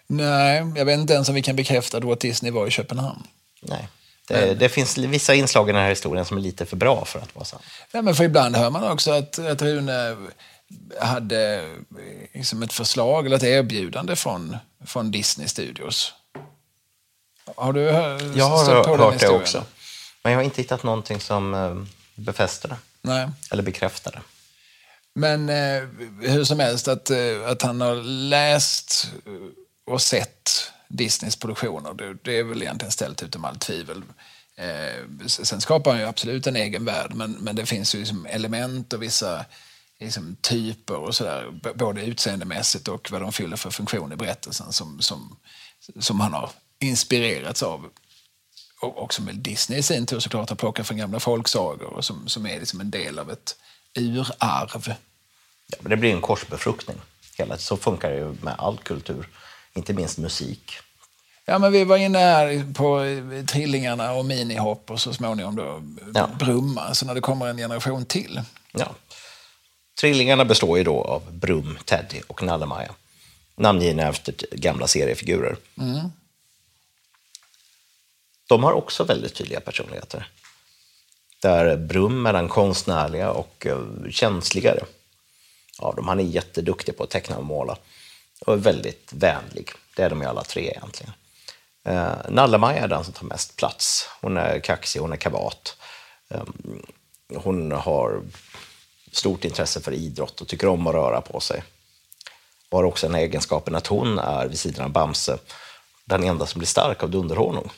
Nej, jag vet inte ens om vi kan bekräfta att Walt Disney var i Köpenhamn. Nej. Det, det finns vissa inslag i den här historien som är lite för bra för att vara sann. Ja, men för ibland hör man också att, att Rune hade liksom ett förslag eller ett erbjudande från, från Disney Studios. Har du Jag har stött på den hört det historien? också. Men jag har inte hittat någonting som eh, befäster det. Nej. Eller bekräftar det. Men eh, hur som helst, att, eh, att han har läst eh, och sett Disneys produktioner, det, det är väl egentligen ställt utom allt tvivel. Eh, sen skapar han ju absolut en egen värld, men, men det finns ju liksom element och vissa liksom, typer och sådär, både utseendemässigt och vad de fyller för funktion i berättelsen som, som, som han har inspirerats av. Och, och som väl Disney i sin tur såklart har plockat från gamla folksagor och som, som är liksom en del av ett urarv. Ja, men det blir en korsbefruktning. Hela, så funkar det ju med all kultur, inte minst musik. Ja, men vi var inne här på Trillingarna och minihopp och så småningom då Ja. Brumma, så när det kommer en generation till. Ja. Trillingarna består ju då av Brum, Teddy och Nallemaja. Namngivna efter gamla seriefigurer. De har också väldigt tydliga personligheter. Där Brum är den konstnärliga och eh, känsligare av dem. Han är jätteduktig på att teckna och måla och är väldigt vänlig. Det är de ju alla tre egentligen. Eh, Nallemaja är den som tar mest plats. Hon är kaxig, hon är kavat. Eh, hon har stort intresse för idrott och tycker om att röra på sig. Hon har också den egenskapen att hon är, vid sidan av Bamse, den enda som blir stark av dunderhonung.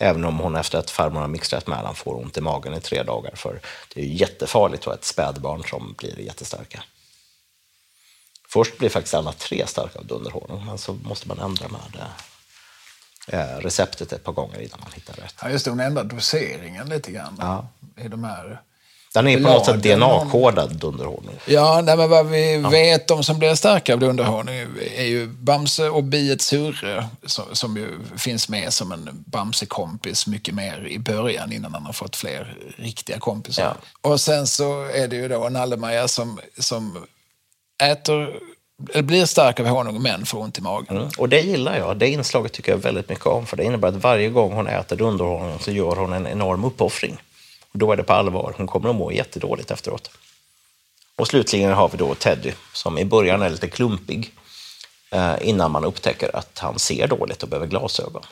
Även om hon efter att farmor har mixtrat med honom får ont i magen i tre dagar. För det är ju jättefarligt att ha ett spädbarn som blir jättestarka. Först blir faktiskt alla tre starka av dunderhonung, men så måste man ändra med eh, receptet ett par gånger innan man hittar rätt. Ja, just det, hon ändrar doseringen lite grann Ja. i de här... Den är på något sätt DNA-kodad dunderhonung. Ja, nej, men vad vi vet, de som blir starka av dunderhonung är ju Bamse och biet Surre som, som ju finns med som en Bamse-kompis mycket mer i början innan han har fått fler riktiga kompisar. Ja. Och sen så är det ju då Nallemaja som, som äter, eller blir stark av honung men får ont i magen. Mm. Och det gillar jag. Det inslaget tycker jag väldigt mycket om. För det innebär att varje gång hon äter dunderhonung så gör hon en enorm uppoffring. Och då är det på allvar. Hon kommer att må jättedåligt efteråt. Och slutligen har vi då Teddy som i början är lite klumpig. Eh, innan man upptäcker att han ser dåligt och behöver glasögon.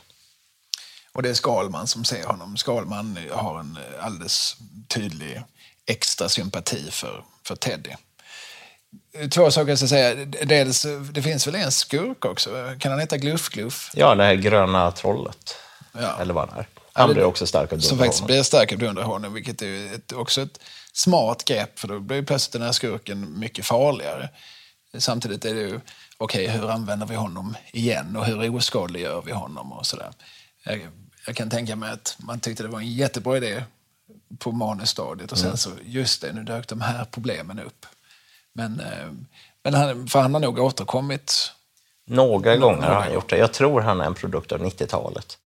Och det är Skalman som ser honom. Skalman har en alldeles tydlig extra sympati för, för Teddy. Två saker jag ska säga. Dels, det finns väl en skurk också? Kan han heta Gluff Gluff? Ja, det här gröna trollet. Ja. Eller vad han är. Han Ja, blir också stark av Som faktiskt blir stark av dunderhonung, vilket är ett, också ett smart grepp, för då blir plötsligt den här skurken mycket farligare. Samtidigt är det ju, okej, hur använder vi honom igen och hur oskadliggör vi honom och sådär. Jag, jag kan tänka mig att man tyckte det var en jättebra idé på manusstadiet och sen så, just det, nu dök de här problemen upp. Men, eh, men han, för han har nog återkommit. Några gånger har han gjort det. Jag tror han är en produkt av 90-talet.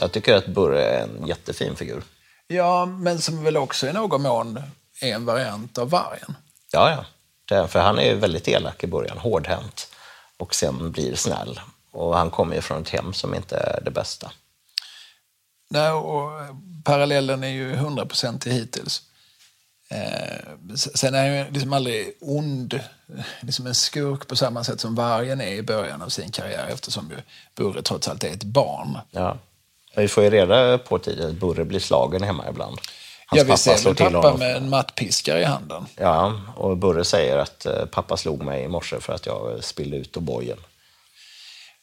Jag tycker att Burre är en jättefin figur. Ja, men som väl också i någon mån är en variant av vargen. Ja, ja. Det för han är ju väldigt elak i början, hårdhänt. Och sen blir snäll. Och han kommer ju från ett hem som inte är det bästa. Nej, och parallellen är ju hundraprocentig hittills. Eh, sen är han ju liksom aldrig ond, liksom en skurk på samma sätt som vargen är i början av sin karriär eftersom ju Burre trots allt är ett barn. Ja. Men vi får ju reda på tidigt att Burre blir slagen hemma ibland. Hans Ja, vi pappa ser slår pappa honom. med en mattpiskare i handen. Ja, och Burre säger att eh, pappa slog mig i morse för att jag spillde ut O'boyen.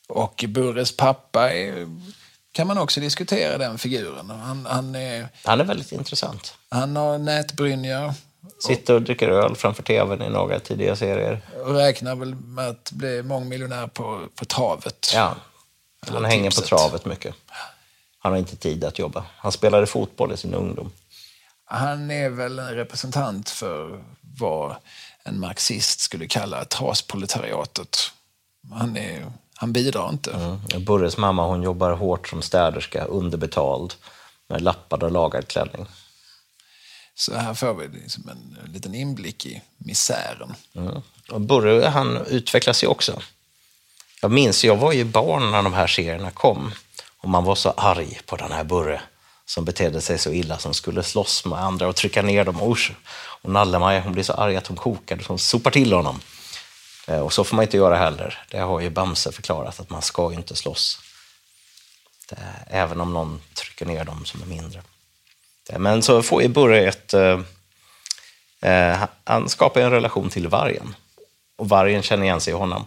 Och Burres pappa är, kan man också diskutera den figuren. Han, han, är, Han är väldigt intressant. han har nätbrynja Sitter och dricker öl framför tvn i några tidiga serier. Och räknar väl med att bli mångmiljonär på, på travet. Ja, han Eller hänger på tipset. travet mycket. Han har inte tid att jobba. Han spelade fotboll i sin ungdom. Han är väl en representant för vad en marxist skulle kalla trasproletariatet. Han, är, han bidrar inte. Mm. Burres mamma hon jobbar hårt som städerska, underbetald, med lappad och lagad klänning. Så här får vi liksom en, en liten inblick i misären. Mm. Och Burre han utvecklas ju också. Jag minns, jag var ju barn när de här serierna kom och man var så arg på den här Burre som betedde sig så illa, som skulle slåss med andra och trycka ner dem. Usch. Och Nalle-Maja hon blir så arg att hon kokade så hon sopar till honom. Eh, och så får man inte göra heller. Det har ju Bamse förklarat, att man ska ju inte slåss. Det, även om någon trycker ner dem som är mindre. Det, men så får ju Burre ett... Eh, eh han skapar en relation till vargen. Och vargen känner igen sig i honom.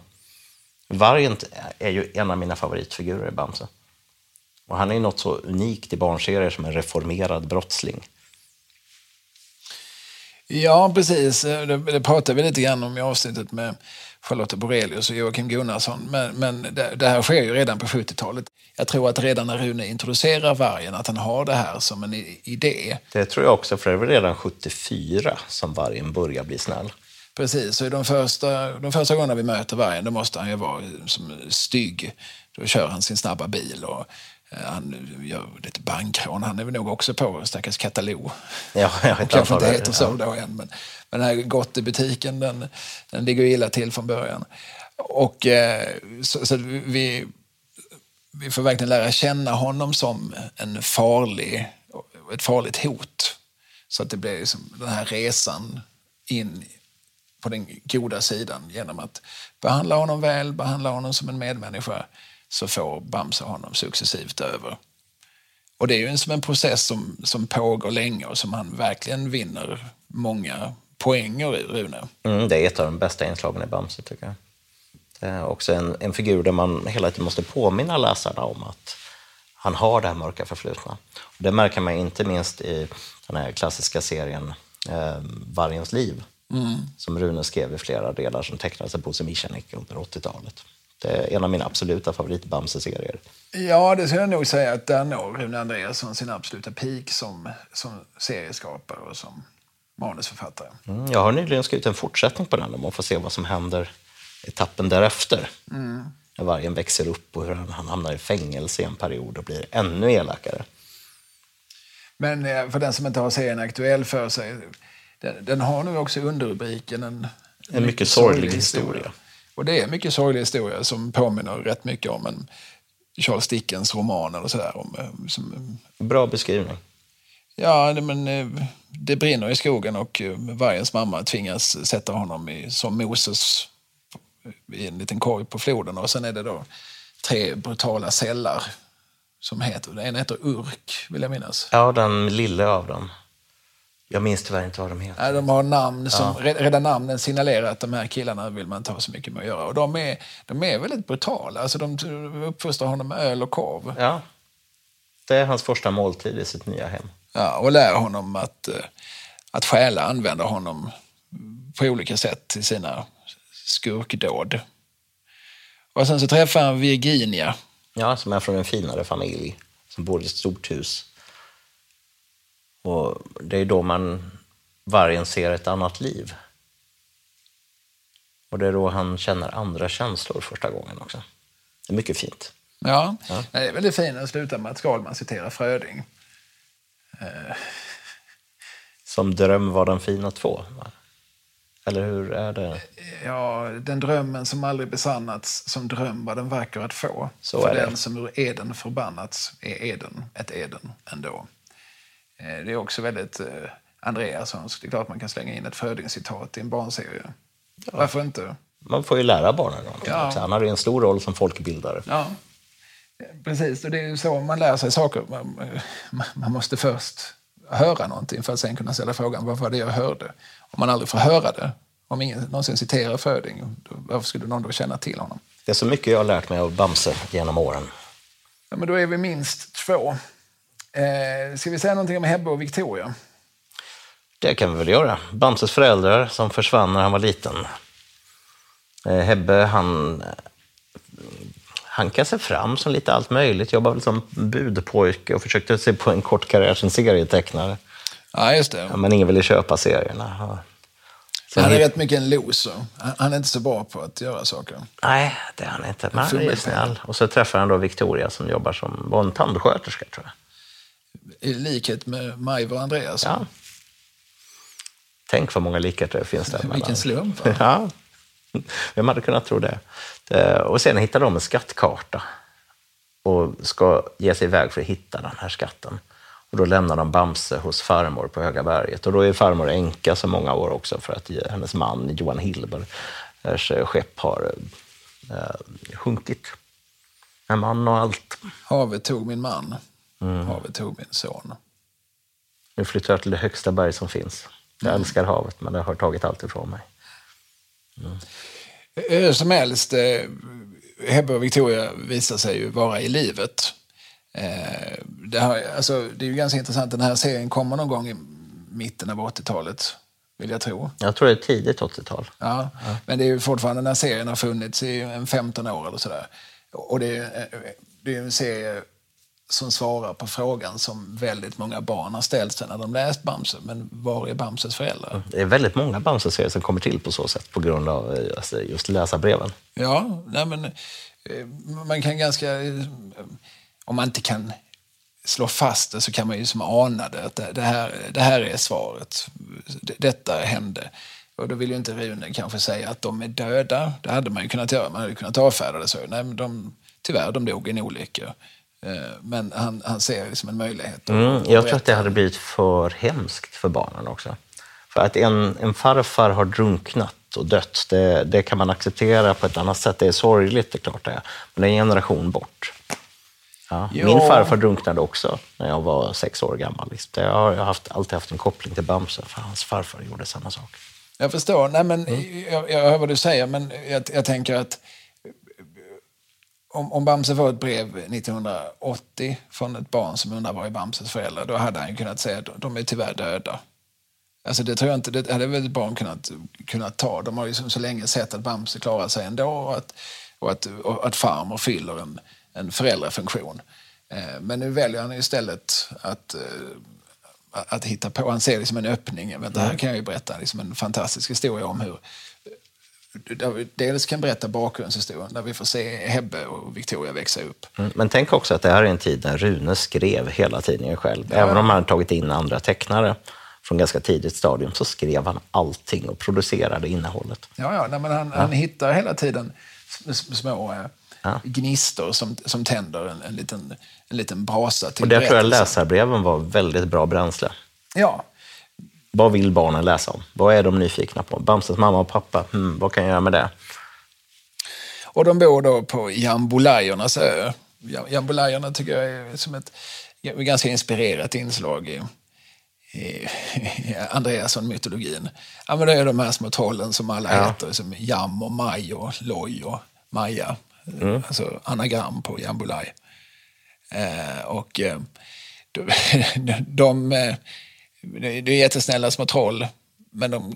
Vargen är ju en av mina favoritfigurer i Bamse. Och han är ju något så unikt i barnserier som en reformerad brottsling. Ja, precis. Det, det pratade vi lite grann om i avsnittet med Charlotte Borelius och Joakim Gunnarsson. Men, men det, det här sker ju redan på 70-talet. Jag tror att redan när Rune introducerar vargen, att han har det här som en idé. Det tror jag också, för det var redan 74 som vargen börjar bli snäll. Precis, i de första, de första gångerna vi möter vargen, då måste han ju vara som stygg. Då kör han sin snabba bil och han gör lite bankrån. Han är väl nog också på stackars Katalog. Ja, jag vet kanske inte heter så då än. Men, men den här gottebutiken, den, den ligger illa till från början. Och eh, så, så vi, vi får verkligen lära känna honom som en farlig, ett farligt hot. Så att det blir liksom den här resan in på den goda sidan genom att behandla honom väl, behandla honom som en medmänniska så får Bamse honom successivt över. Och det är ju som en process som, som pågår länge och som han verkligen vinner många poänger i, Rune. Mm, det är ett av de bästa inslagen i Bamse, tycker jag. Det är också en, en figur där man hela tiden måste påminna läsarna om att han har det här mörka förflutna. Och det märker man inte minst i den här klassiska serien eh, Vargens liv, som Rune skrev i flera delar som tecknades av Bosse Michanek under 80-talet. Det är en av mina absoluta favorit-Bamse-serier. Ja, det skulle jag nog säga att där når Rune Andreasson sin absoluta peak som, som serieskapare och som manusförfattare. Mm, jag har nyligen skrivit en fortsättning på den och man får se vad som händer etappen därefter. När vargen växer upp och hur han, han hamnar i fängelse i en period och blir ännu elakare. Men eh, för den som inte har serien aktuell för sig, den, den har nu också underrubriken en, En mycket sorglig historia. Och det är en mycket sorglig historia som påminner rätt mycket om en Charles Dickens roman eller sådär. Om, eh, som, Bra beskrivning. ja, men eh, det brinner i skogen och eh, vargens mamma tvingas sätta honom i, som Moses i en liten korg på floden. Och sen är det då tre brutala sällar som heter, en heter Urk, vill jag minnas. Ja, den lille av dem. Jag minns tyvärr inte vad de heter. Nej, de har namn som, re- redan namnen signalerar att de här killarna vill man inte ha så mycket med att göra. Och de är, de är väldigt brutala. Alltså, de uppfostrar honom med öl och korv. Ja. Det är hans första måltid i sitt nya hem. Ja, och lär honom att, eh, att stjäla, använda honom på olika sätt till sina skurkdåd. Och sen så träffar han Virginia. Ja, som är från en finare familj som bor i ett stort hus. Och det är då man vargen ser ett annat liv. Och det är då han känner andra känslor första gången också. Det är mycket fint. Ja, Det är väldigt fint att sluta med att Skalman citerar Fröding. Som dröm var den fina två. va? Eller hur är det? Ja, den drömmen som aldrig besannats, som dröm var den vacker att få. Så För den som ur Eden förbannats är Eden ett Eden ändå. Eh, Det är också väldigt eh, Andreassons. Det är klart man kan slänga in ett Fröding-citat i en barnserie. Varför inte? Man får ju lära barnen någonting Ja. också. Han har ju en stor roll som folkbildare. Ja, Eh, precis. Och det är ju så man lär sig saker. Man, man- man måste först höra någonting för att sen kunna ställa frågan vad var det jag hörde? Om man aldrig får höra det, om ingen någonsin citerar Fröding, då, varför skulle någon då känna till honom? Det är så mycket jag har lärt mig av Bamse genom åren. Ja, men då är vi minst två. Eh, ska vi säga någonting om Hebbe och Victoria? Det kan vi väl göra. Bamses föräldrar som försvann när han var liten. Eh, Hebbe, han hankade sig fram som lite allt möjligt. Jobbade väl som budpojke och försökte se på en kort karriär som serietecknare. Ja, just det. Men ingen ville köpa serierna. Sen han är rätt mycket en loser. Han är inte så bra på att göra saker. Nej, det är han inte. Men han är snäll. Och så träffar han då Victoria som jobbar som var en tandsköterska, tror jag. I likhet med Majva och Andreas. Ja. Tänk vad många likheter det finns där Vilken slump. Ja. Vem hade kunnat tro det? Och sen hittar de en skattkarta och ska ge sig iväg för att hitta den här skatten. Och då lämnar de Bamse hos farmor på Höga berget. Och då är farmor änka så många år också för att hennes man Johan Hilbers skepp har eh, sjunkit. En man och allt. Havet tog min man. Mm. Havet tog min son. Nu flyttar jag till det högsta berg som finns. Jag mm. älskar havet, men det har tagit allt ifrån mig. Mm. Hur som helst, eh, Hebbe och Victoria visar sig ju vara i livet. Eh, det, här, alltså, det är ju ganska intressant, den här serien kommer någon gång i mitten av 80-talet, vill jag tro. Jag tror det är tidigt 80-tal. Ja, ja, men det är ju fortfarande, den här serien har funnits i en 15 år eller sådär. Och det är, det är en serie som svarar på frågan som väldigt många barn har ställt sig när de läst Bamse. Men var är Bamses föräldrar? Det är väldigt många Bamse-serier som kommer till på så sätt på grund av eh, alltså, just läsarbreven. Ja, nej men eh, man kan ganska... Om man inte kan slå fast det så kan man ju som ana det. Att det, här, det här är svaret. Detta hände. Och då vill ju inte Rune kanske säga att de är döda. Det hade man ju kunnat göra. Man hade kunnat avfärda det så. Nej, men de, tyvärr, de dog i en olycka. Eh, men han, han ser det som en möjlighet. Mm, jag tror att det hade blivit för hemskt för barnen också. För att en, en farfar har drunknat och dött, det, det, kan man acceptera på ett annat sätt. Det är sorgligt, det är klart det är. Men det är en generation bort. Ja. Min farfar drunknade också när jag var sex år gammal. Jag har haft, alltid haft en koppling till Bamse, för hans farfar gjorde samma sak. Jag förstår. Nej, men, mm. jag, jag hör vad du säger, men jag, jag tänker att om, om Bamse får ett brev 1980 från ett barn som undrar var är Bamses föräldrar, då hade han kunnat säga att de är tyvärr döda. Alltså det tror jag inte, det hade väl ett barn kunnat, kunnat ta. De har ju så länge sett att Bamse klarar sig ändå och att, och att, och att farmor fyller en, en föräldrafunktion. Eh, men nu väljer han istället att, eh, att hitta på, han ser liksom en öppning. Vänta, här mm. kan jag ju berätta liksom en fantastisk historia om hur där vi dels kan berätta bakgrundshistorien, där vi får se Hebbe och Victoria växa upp. Mm, men tänk också att det här är en tid när Rune skrev hela tidningen själv. Ja. Även om han tagit in andra tecknare från ganska tidigt stadium så skrev han allting och producerade innehållet. Ja, ja nej, men han, ja. han hittar hela tiden små äh, ja. gnistor som, som tänder en, en, liten, en liten brasa till Och där tror jag läsarbreven var väldigt bra bränsle. Ja, vad vill barnen läsa om? Vad är de nyfikna på? Bamses mamma och pappa, hmm, vad kan jag göra med det? Och de bor då på Jambolajornas ö. Jambolajorna tycker jag är som ett ganska inspirerat inslag i, i, Andreasson-mytologin. Ja, men det är de här små trollen som alla ja. heter, som Jam och Maj och Loj och Maja. Mm. Alltså anagram på Jambolaj. Eh, och eh, de, de eh, det är jättesnälla små troll, men de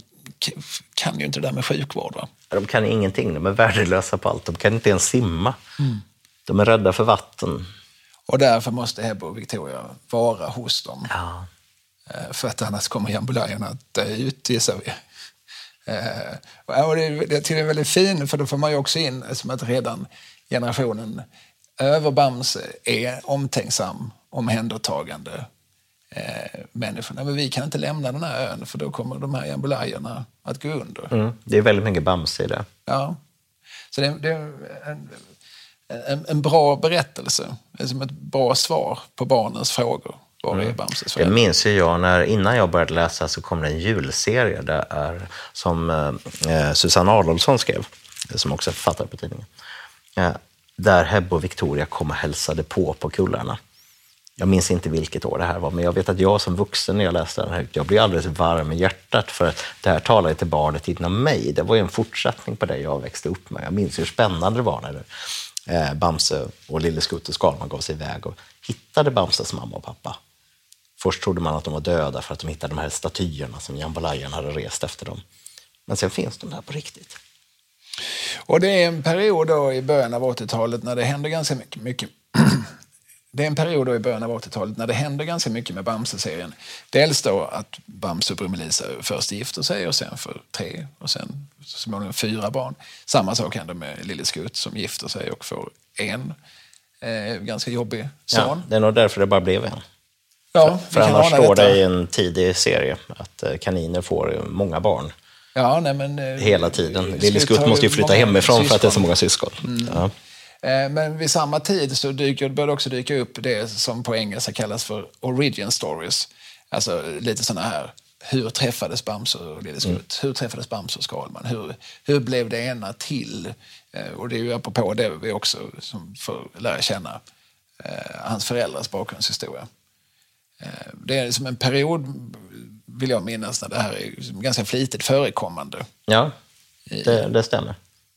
kan ju inte det där med sjukvård. Va? De kan ingenting, de är värdelösa på allt. De kan inte ens simma. Mm. De är rädda för vatten. Och därför måste Hebbe och Victoria vara hos dem. Ja. Eh, för att annars kommer jambulerierna att dö ut, gissar vi. Eh, och det, det tycker jag är väldigt fint, för då får man ju också in som att redan generationen över Bamse är omtänksam, omhändertagande eh, människorna. Men vi kan inte lämna den här ön för då kommer de här jambulayerna att gå under. Mm. Det är väldigt mycket Bamse i det. Ja. Så det, det är en, en, en, bra berättelse, som ett bra svar på barnens frågor. Var mm. är Bamses Det minns ju jag, när, innan jag började läsa så kom det en julserie där, som eh, Susanne Adolfsson skrev, som också är författare på tidningen. Eh, där Hebbe och Victoria kom och hälsade på på kullarna. Jag minns inte vilket år det här var, men jag vet att jag som vuxen när jag läste den här, jag blev alldeles varm i hjärtat för att det här talade till barnet inom mig. Det var ju en fortsättning på det jag växte upp med. Jag minns hur spännande det var när eh, Bamse och Lille Skutt och Skalman gav sig iväg och hittade Bamses mamma och pappa. Först trodde man att de var döda för att de hittade de här statyerna som jambalajan hade rest efter dem. Men sen finns de där på riktigt. Och det är en period då i början av 80-talet när det händer ganska mycket, mycket det är en period då i början av 80-talet när det händer ganska mycket med Bamse-serien. Dels då att Bamse och Brummelisa först gifter sig och sen får tre och sen så småningom fyra barn. Samma sak händer med Lille Skutt som gifter sig och får en eh, ganska jobbig son. Ja, det är nog därför det bara blev en. Ja, För kan annars står det i en tidig serie att eh, kaniner får många barn Ja, nej, men, eh, hela tiden. Lille Skutt måste ju flytta hemifrån för att det är så syskon. många syskon. Ja. Eh, Men vid samma tid så dyker, börjar det också dyka upp det som på engelska kallas för origin stories. Alltså lite såna här, hur träffades Bamse och Lille Skutt? Hur träffades Bamse och Skalman? Hur, hur blev det ena till? Eh, Och det är ju apropå det vi också som får lära känna eh, hans föräldrars bakgrundshistoria. Det är som en period, vill jag minnas, när det här är ganska flitigt förekommande ja, det, det stämmer.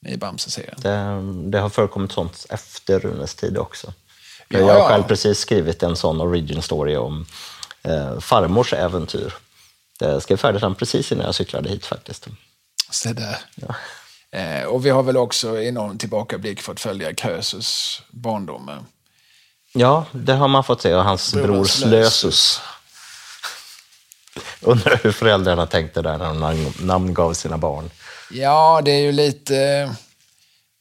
I Bamse-serien. Det, det har förekommit sånt efter Runes tid också. Ja, jag har ja. själv precis skrivit en sån origin story om eh, farmors äventyr. Det skrev färdigt den precis innan jag cyklade hit faktiskt. Se där. Eh, och vi har väl också i någon tillbakablick fått följa Krösus barndom. Ja, det har man fått se. Och hans Bror bror Slösus. Undrar hur föräldrarna tänkte där när de namn- namngav sina barn. Ja, det är ju lite...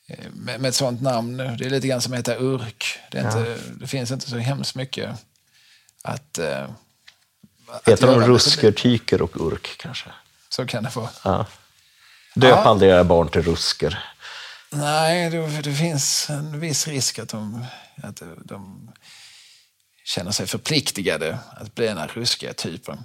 eh, Med, med ett sånt namn, det är lite grann som att heta Urk. Det, är inte, det finns inte så hemskt mycket att... eh, att Heter de. Rusker, Tyker och Urk kanske? Så kan det vara. Ja. Döp Ja. aldrig era barn till Rusker. Nej, det, det finns en viss risk att de, att de känner sig förpliktigade att bli den här ruskiga typen.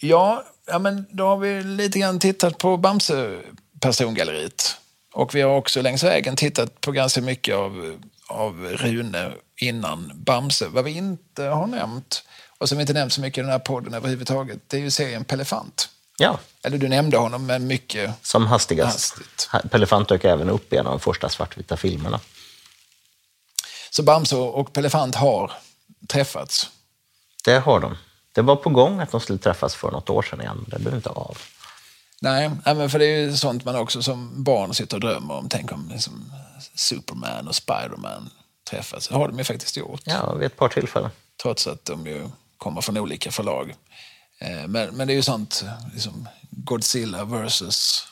Ja, ja, men då har vi lite grann tittat på Bamse-persongalleriet. Och vi har också längs vägen tittat på ganska mycket av, av Rune innan Bamse. Vad vi inte har nämnt, och som vi inte nämnt så mycket i den här podden överhuvudtaget, det är ju serien Pellefant. Ja, Eller du nämnde honom, men mycket som hastigast. Hastigt. Pellefant dök även upp i en av de första svartvita filmerna. Så Bamse och Pellefant har träffats. Det har de. Det var på gång att de skulle träffas för något år sedan igen, men det blev inte av. Nej, men för det är ju sånt man också som barn sitter och drömmer om. Tänk om liksom Superman och Spiderman träffas. Det har de ju faktiskt gjort. Ja, vid ett par tillfällen. Trots att de ju kommer från olika förlag. Eh, Men, men det är ju sånt, liksom Godzilla versus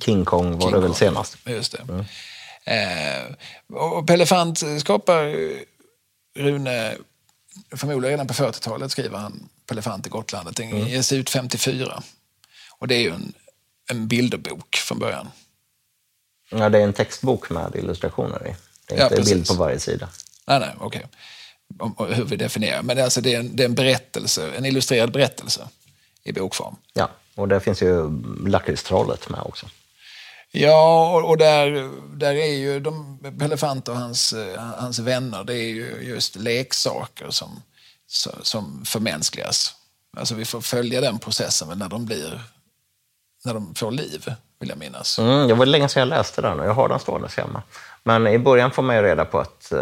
King Kong var King det väl Kong. senast. Just det. Eh, och Pellefant skapar Rune, förmodligen redan på 40-talet skriver han Pellefant i Gotlandet. Den Mm. ges ut 54. Och det är ju en, en bilderbok från början. Ja, det är en textbok med illustrationer i. Det är Ja, inte precis. bild på varje sida. Nej, nej, okej. Om hur vi definierar. Men det är, alltså, det, är en, det är en berättelse, en illustrerad berättelse i bokform. Ja, och där finns ju lakritstrollet med också. Ja, och, och där, där är ju de, Pellefant och hans, eh, hans vänner, det är ju just leksaker som, som förmänskligas. Alltså vi får följa den processen när de blir, när de får liv, vill jag minnas. Mm, det var länge sedan jag läste den och jag har den stående hemma. Men i början får man ju reda på att eh,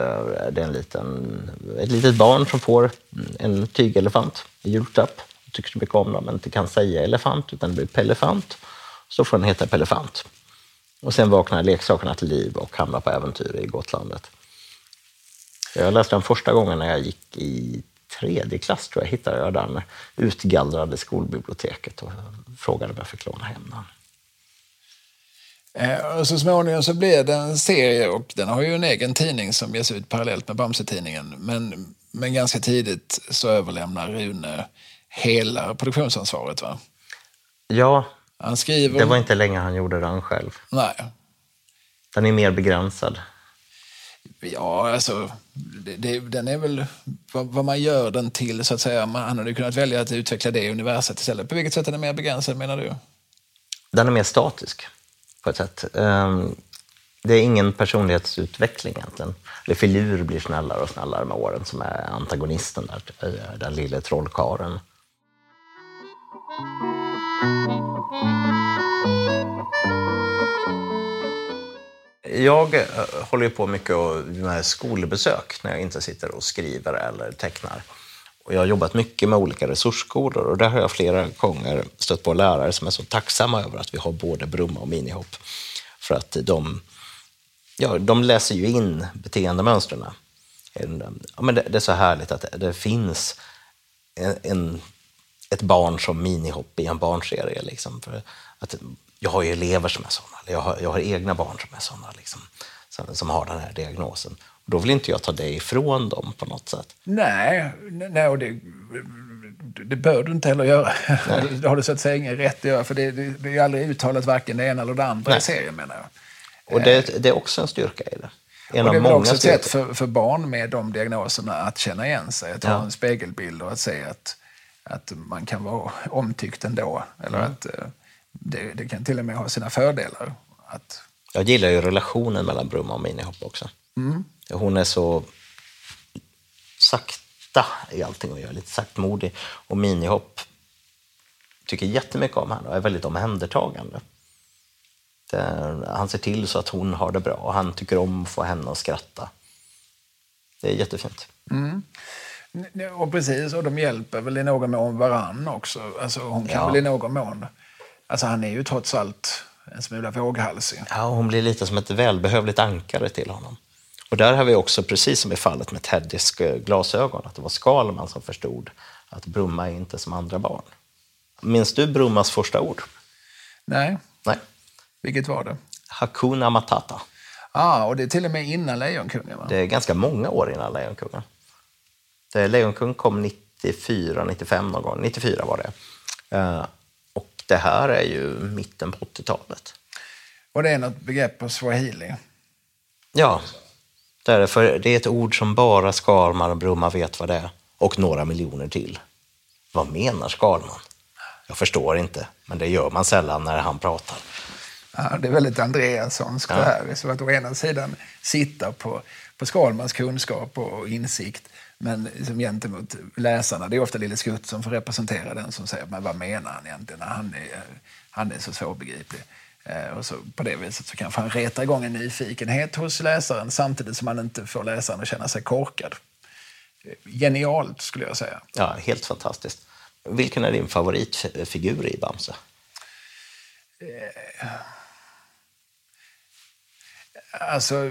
det är en liten, ett litet barn som får en tygelefant i julklapp. Tycker så mycket om den, men inte kan säga elefant, utan det blir pellefant. Så får den heta Pellefant. Och sen vaknar leksakerna till liv och hamnar på äventyr i Gotlandet. Jag läste den första gången när jag gick i tredje klass, tror jag, hittade jag den utgallrade skolbiblioteket och frågade om jag fick låna hem den. Eh, och så småningom så blir det en serie och den har ju en egen tidning som ges ut parallellt med Bamse-tidningen. Men, men ganska tidigt så överlämnar Rune hela produktionsansvaret. Va? Ja, Han skriver... det var inte länge han gjorde den själv. Nej. Den är mer begränsad. Ja, alltså, det, det, den är väl vad, vad man gör den till, så att säga. Man, han hade kunnat välja att utveckla det universet istället. På vilket sätt är den mer begränsad, menar du? Den är mer statisk på ett sätt. Ehm, Det är ingen personlighetsutveckling egentligen. Det Filur blir snällare och snällare med åren som är antagonisten där, eh, den lille trollkaren. Jag eh, håller ju på mycket med skolbesök när jag inte sitter och skriver eller tecknar. Och jag har jobbat mycket med olika resursskolor och där har jag flera gånger stött på lärare som är så tacksamma över att vi har både Brumma och minihopp. För att de, ja, de läser ju in beteendemönstren. Eh, ja, men det, det, är så härligt att det, det finns en, en, ett barn som minihopp i en barnserie. Liksom, för att jag har ju elever som är sådana, jag har, jag har egna barn som är sådana, liksom, som, som har den här diagnosen. Då vill inte jag ta det ifrån dem på något sätt. Nej, nej och det, det bör du inte heller göra. det har du så att säga ingen rätt att göra. För det, det, det är aldrig uttalat varken det ena eller det andra nej. i serien menar jag. Och det, det, är också en styrka i det. En och det är väl också ett sätt för, för barn med de diagnoserna att känna igen sig. Att ha en spegelbild och att se att, att man kan vara omtyckt ändå. Eller mm. att eh, det, det, kan till och med ha sina fördelar. Att... Jag gillar ju relationen mellan Brumma och Minihopp också. Mm. Hon är så sakta i allting och gör lite saktmodig. Och Minihopp tycker jättemycket om henne och är väldigt omhändertagande. Han ser till så att hon har det bra och han tycker om att få henne att skratta. Det är jättefint. Mm. Och precis, och de hjälper väl i någon mån varann också. Alltså hon kan ja. väl i någon mån... Alltså han är ju trots allt en smula våghalsig. Ja, hon blir lite som ett välbehövligt ankare till honom. Och där har vi också, precis som i fallet med Teddys glasögon, att det var Skalman som förstod att Brumma är inte som andra barn. Minns du Brummas första ord? Nej. Nej. Vilket var det? Hakuna Matata. ah, och det är till och med innan Lejonkungen? Va? Det är ganska många år innan Lejonkungen. Det, Lejonkung kom 94, 95 någon gång. 94 var det. Uh, och det här är ju mitten på 80-talet. Och det är något begrepp på swahili? Ja, det är det. För det är ett ord som bara Skalman och Brumma vet vad det är. Och några miljoner till. Vad menar Skalman? Jag förstår inte, men det gör man sällan när han pratar. Ja, det är väldigt Andreassonskt ja. det här. Så att å ena sidan sitta på, på Skalmans kunskap och insikt men liksom gentemot läsarna, det är ofta Lille Skutt som får representera den som säger men vad menar han egentligen? Han är, han är så svårbegriplig. Eh, och så på det viset så kanske han retar igång en nyfikenhet hos läsaren samtidigt som man inte får läsaren att känna sig korkad. Genialt skulle jag säga. Ja, helt fantastiskt. Vilken är din favoritfigur i Bamse? Eh, alltså,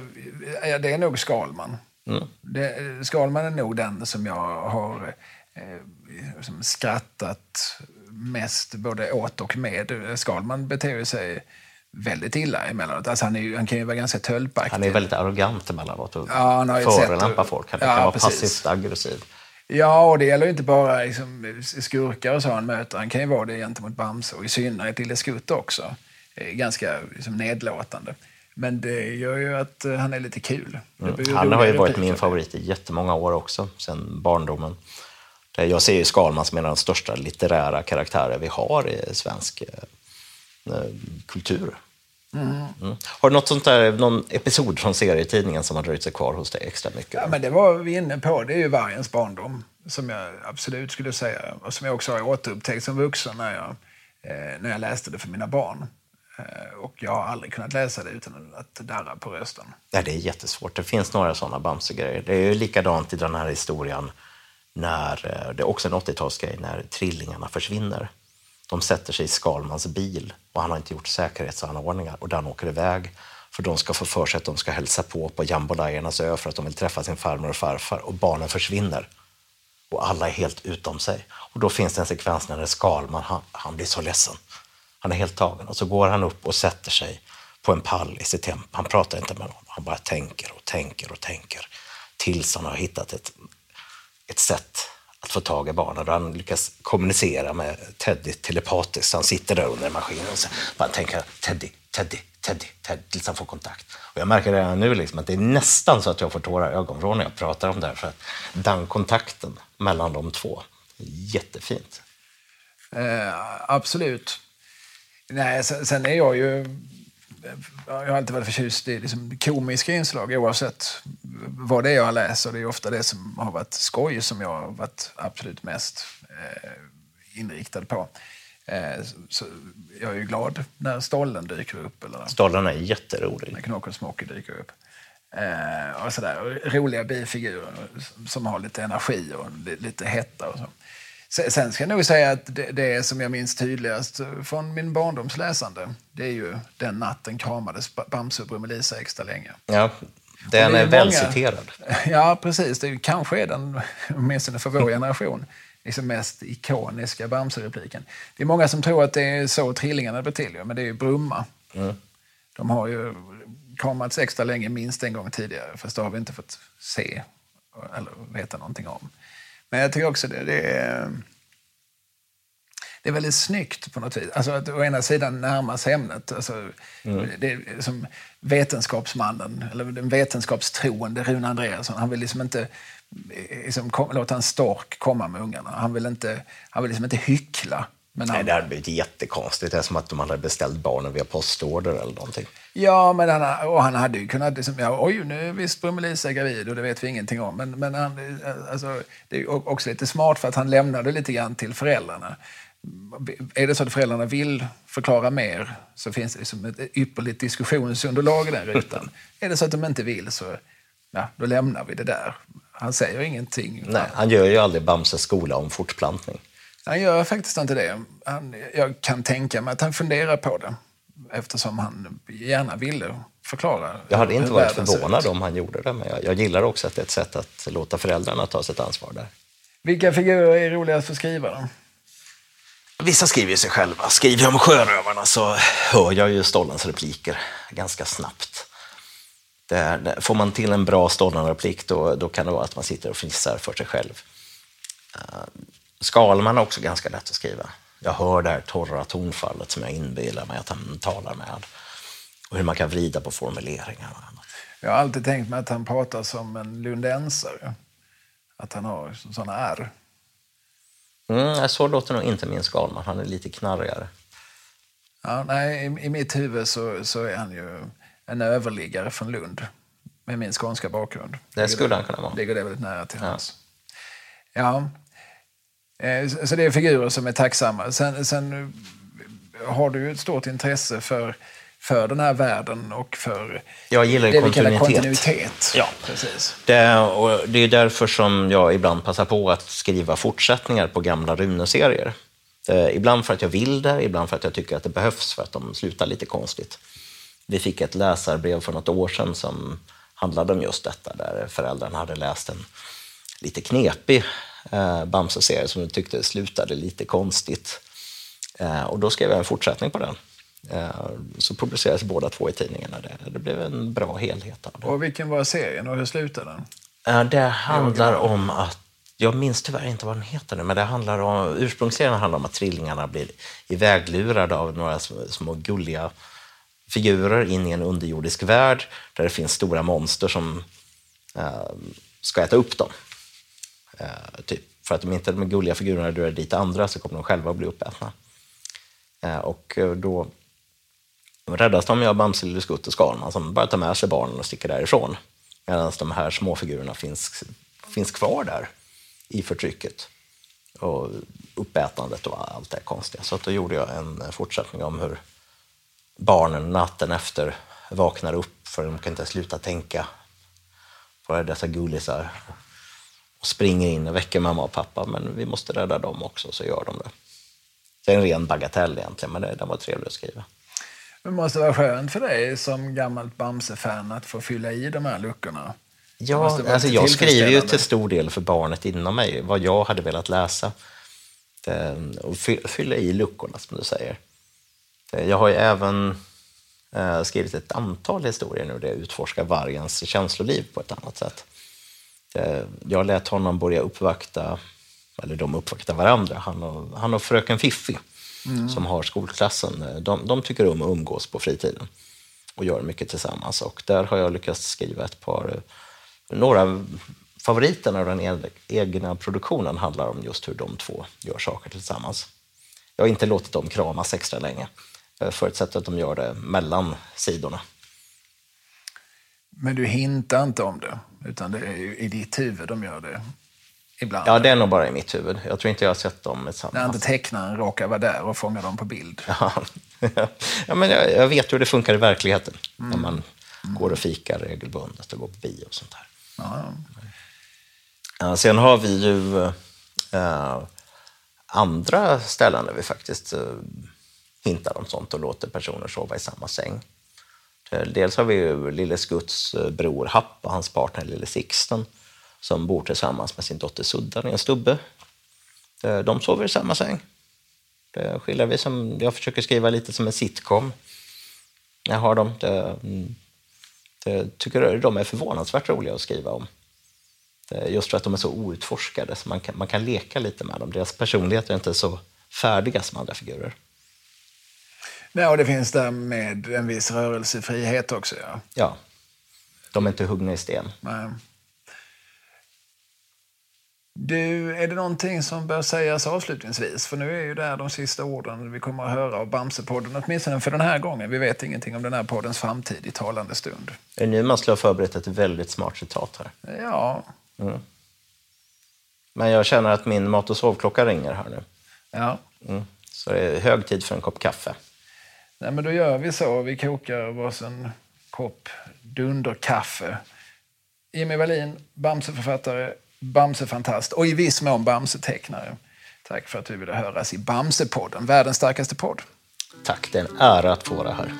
det är nog Skalman. Mm. Det, Skalman är nog den som jag har eh, skrattat mest både åt och med. Skalman beter sig väldigt illa emellanåt. Alltså han, är, han kan ju vara ganska tölpaktig. Han är väldigt arrogant emellanåt och ja, förolämpar folk. Han ja, kan vara precis. passivt aggressiv. Ja, och det gäller ju inte bara liksom, skurkar och så han möter. Han kan ju vara det gentemot Bamse och i synnerhet Lille Skutt också. Ganska liksom, nedlåtande. Men det gör ju att eh, han är lite kul. Mm. Han har ju varit min favorit i jättemånga år också, sen barndomen. Jag ser ju Skalman som en av de största litterära karaktärer vi har i svensk eh, eh, kultur. Mm. Mm. Har du något sånt där, någon episod från serietidningen som har dröjt sig kvar hos dig extra mycket? Ja, men det var vi inne på. Det är ju Vargens barndom, som jag absolut skulle säga. Och som jag också har återupptäckt som vuxen när jag, eh, när jag läste det för mina barn. Eh, och jag har aldrig kunnat läsa det utan att darra på rösten. Ja, det är jättesvårt. Det finns några sådana Bamse-grejer. Det är ju likadant i den här historien när, eh, det är också en 80-talsgrej, när trillingarna försvinner. De sätter sig i Skalmans bil och han har inte gjort säkerhetsanordningar och den åker iväg för de ska få för sig att de ska hälsa på på Jambolajernas ö för att de vill träffa sin farmor och farfar och barnen försvinner. Och alla är helt utom sig. Och då finns det en sekvens när Skalman, han, han blir så ledsen. Han är helt tagen och så går han upp och sätter sig på en pall i sitt hem. Han pratar inte med någon, han bara tänker och tänker och tänker tills han har hittat ett, ett sätt att få tag i barnen. Han lyckas kommunicera med Teddy telepatiskt. Han sitter där under maskinen och så bara tänker Teddy, Teddy, Teddy, Teddy, tills han får kontakt. Och jag märker redan nu liksom att det är nästan så att jag får tårar i ögonvrån när jag pratar om det här. För att den kontakten mellan de två, jättefint. Eh, absolut. Nej, sen, sen, är jag ju... Jag har alltid varit förtjust i liksom komiska inslag oavsett vad det är jag läser. Det är ofta det som har varit skoj som jag har varit absolut mest eh, inriktad på. Eh, så jag är ju glad när Stollen dyker upp. Eller Stollen är jätterolig. När Smoky dyker upp. Eh, och sådär. Roliga bifigurer som har lite energi och lite hetta och så. Sen ska jag nog säga att det, det som jag minns tydligast från min barndomsläsande det är ju Den natten kramades Bamse och Brummelisa extra länge. Ja, den är, är välciterad. Ja, precis. Det är, kanske är den, åtminstone för vår generation, liksom mest ikoniska Bamse-repliken. Det är många som tror att det är så trillingarna blir till, men det är ju Brumma. Mm. De har ju kramats extra länge minst en gång tidigare, fast det har vi inte fått se eller veta någonting om. Men jag tycker också det, det är... Det är väldigt snyggt på något vis. Alltså att å ena sidan närma sig ämnet. Alltså, mm. det är som vetenskapsmannen, eller den vetenskapstroende Rune Andreasson. Han vill liksom inte liksom, kom, låta en stork komma med ungarna. Han vill, inte, han vill liksom inte hyckla. Men han... Nej, det hade blivit jättekonstigt. Det är som att de hade beställt barnen via postorder eller någonting. Ja, men han, och han hade ju kunnat... Liksom, ja, oj, nu är visst Brummelisa gravid och det vet vi ingenting om. Men, men han, alltså, det är också lite smart för att han lämnade lite grann till föräldrarna. Är det så att föräldrarna vill förklara mer så finns det liksom ett ypperligt diskussionsunderlag i den rutan. är det så att de inte vill så ja, då lämnar vi det där. Han säger ingenting. Nej, han gör ju aldrig Bamses skola om fortplantning. Han gör faktiskt inte det. Han, jag kan tänka mig att han funderar på det eftersom han gärna ville förklara. Jag hade inte varit förvånad om han gjorde det, men jag, jag, gillar också att det är ett sätt att låta föräldrarna ta sitt ansvar där. Vilka figurer är roligast för skrivaren? Vissa skriver ju sig själva. Skriver jag om sjörövarna så hör jag ju Stollens repliker ganska snabbt. Det, får man till en bra Stollen-replik då, då kan det vara att man sitter och fnissar för sig själv. Skalman är också ganska lätt att skriva. Jag hör det här torra tonfallet som jag inbillar mig att han talar med. Och hur man kan vrida på formuleringar och annat. Jag har alltid tänkt mig att han pratar som en lundensare. Att han har såna R. Mm, så låter nog inte min Skalman. Han är lite knarrigare. Ja, nej, i, i mitt huvud så, så är han ju en överliggare från Lund med min skånska bakgrund. Det skulle han kunna vara. Ligger det väldigt nära till hans. Ja. Eh, så det är figurer som är tacksamma. Sen, sen har du ett stort intresse för, för den här världen och för jag gillar det kontinuitet. vi kallar kontinuitet. Ja, precis. Det, och det är därför som jag ibland passar på att skriva fortsättningar på gamla Rune-serier. Ibland för att jag vill det, ibland för att jag tycker att det behövs för att de slutar lite konstigt. Vi fick ett läsarbrev för något år sedan som handlade om just detta, där föräldrarna hade läst en lite knepig eh, Bamse-serie som de tyckte slutade lite konstigt. Eh, och då skrev jag en fortsättning på den. Eh, så publicerades båda två i tidningarna. Det, det blev en bra helhet av det. Och vilken var serien och hur slutade den? Eh, det handlar om att jag minns tyvärr inte vad den heter nu, men det handlar om, ursprungsserien handlar om att trillingarna blir iväglurade av några små gulliga figurer in i en underjordisk värld där det finns stora monster som eh, ska äta upp dem. Eh, typ. För att om inte de gulliga figurerna drar dit andra så kommer de själva att bli uppätna. Eh, och eh, då räddas de av Bamse, Lille Skutt och Skalman som bara tar med sig barnen och sticker därifrån. Medan de här småfigurerna finns, finns kvar där i förtrycket och uppätandet och allt det konstiga. Så då gjorde jag en fortsättning om hur barnen natten efter vaknar upp för de kan inte sluta tänka på dessa gullisar. Och springer in och väcker mamma och pappa, men vi måste rädda dem också, så gör de det. Det är en ren bagatell egentligen, men det, den var trevlig att skriva. Det måste vara skönt för dig som gammalt Bamse-fan att få fylla i de här luckorna. Ja, alltså jag skriver ju till stor del för barnet inom mig, vad jag hade velat läsa. Och fylla i luckorna, som du säger. Jag har ju även eh, skrivit ett antal historier nu där jag utforskar vargens känsloliv på ett annat sätt. Eh, jag lät honom börja uppvakta, eller de uppvaktar varandra, han och, han och fröken Fiffi mm. som har skolklassen. De, de tycker om att umgås på fritiden och gör mycket tillsammans. Och där har jag lyckats skriva ett par, några favoriterna av den egna produktionen handlar om just hur de två gör saker tillsammans. Jag har inte låtit dem kramas extra länge. Jag förutsätter att de gör det mellan sidorna. Men du hintar inte om det, utan det är i ditt huvud de gör det ibland? Ja, det är nog bara i mitt huvud. Jag tror inte jag har sett dem i samma... När inte tecknaren råkar vara där och fånga dem på bild? Ja, ja men jag, jag, vet hur det funkar i verkligen. Mm. När man Mm. Går och fikar regelbundet och går på bio och sånt där. Ja. Ja, sen har vi ju äh, andra ställen där vi faktiskt äh, hintar om sånt och låter personer sova i samma säng. Eh, dels har vi ju Lille Skutts eh, bror Happ och hans partner Lille Sixten som bor tillsammans med sin dotter Suddan i en stubbe. Eh, de sover i samma säng. Det skiljer vi som, jag försöker skriva lite som en sitcom. Jag har dem. Det, det mm, tycker de är förvånansvärt roliga att skriva om. Just för att de är så outforskade, så man kan, man kan leka lite med dem. Deras personligheter är inte så färdiga som andra figurer. Nej, och det finns där med en viss rörelsefrihet också. Ja, ja. de är inte huggna i sten. Nej. Du, är det någonting som bör sägas avslutningsvis? För nu är ju det här de sista orden vi kommer att höra av Bamsepodden, åtminstone för den här gången. Vi vet ingenting om den här poddens framtid i talande stund. Är nu man skulle ha förberett ett väldigt smart citat här? Ja. Mm. Men jag känner att min mat och sovklocka ringer här nu. Ja. Mm. Så det är hög tid för en kopp kaffe. Nej, men då gör vi så. Vi kokar varsin kopp dunderkaffe. Jimmy Wallin, Bamseförfattare, Bamsefantast och i viss mån Bamsetecknare. Tack för att du ville höras i Bamsepodden, världens starkaste podd. Tack, det är en ära att få vara här.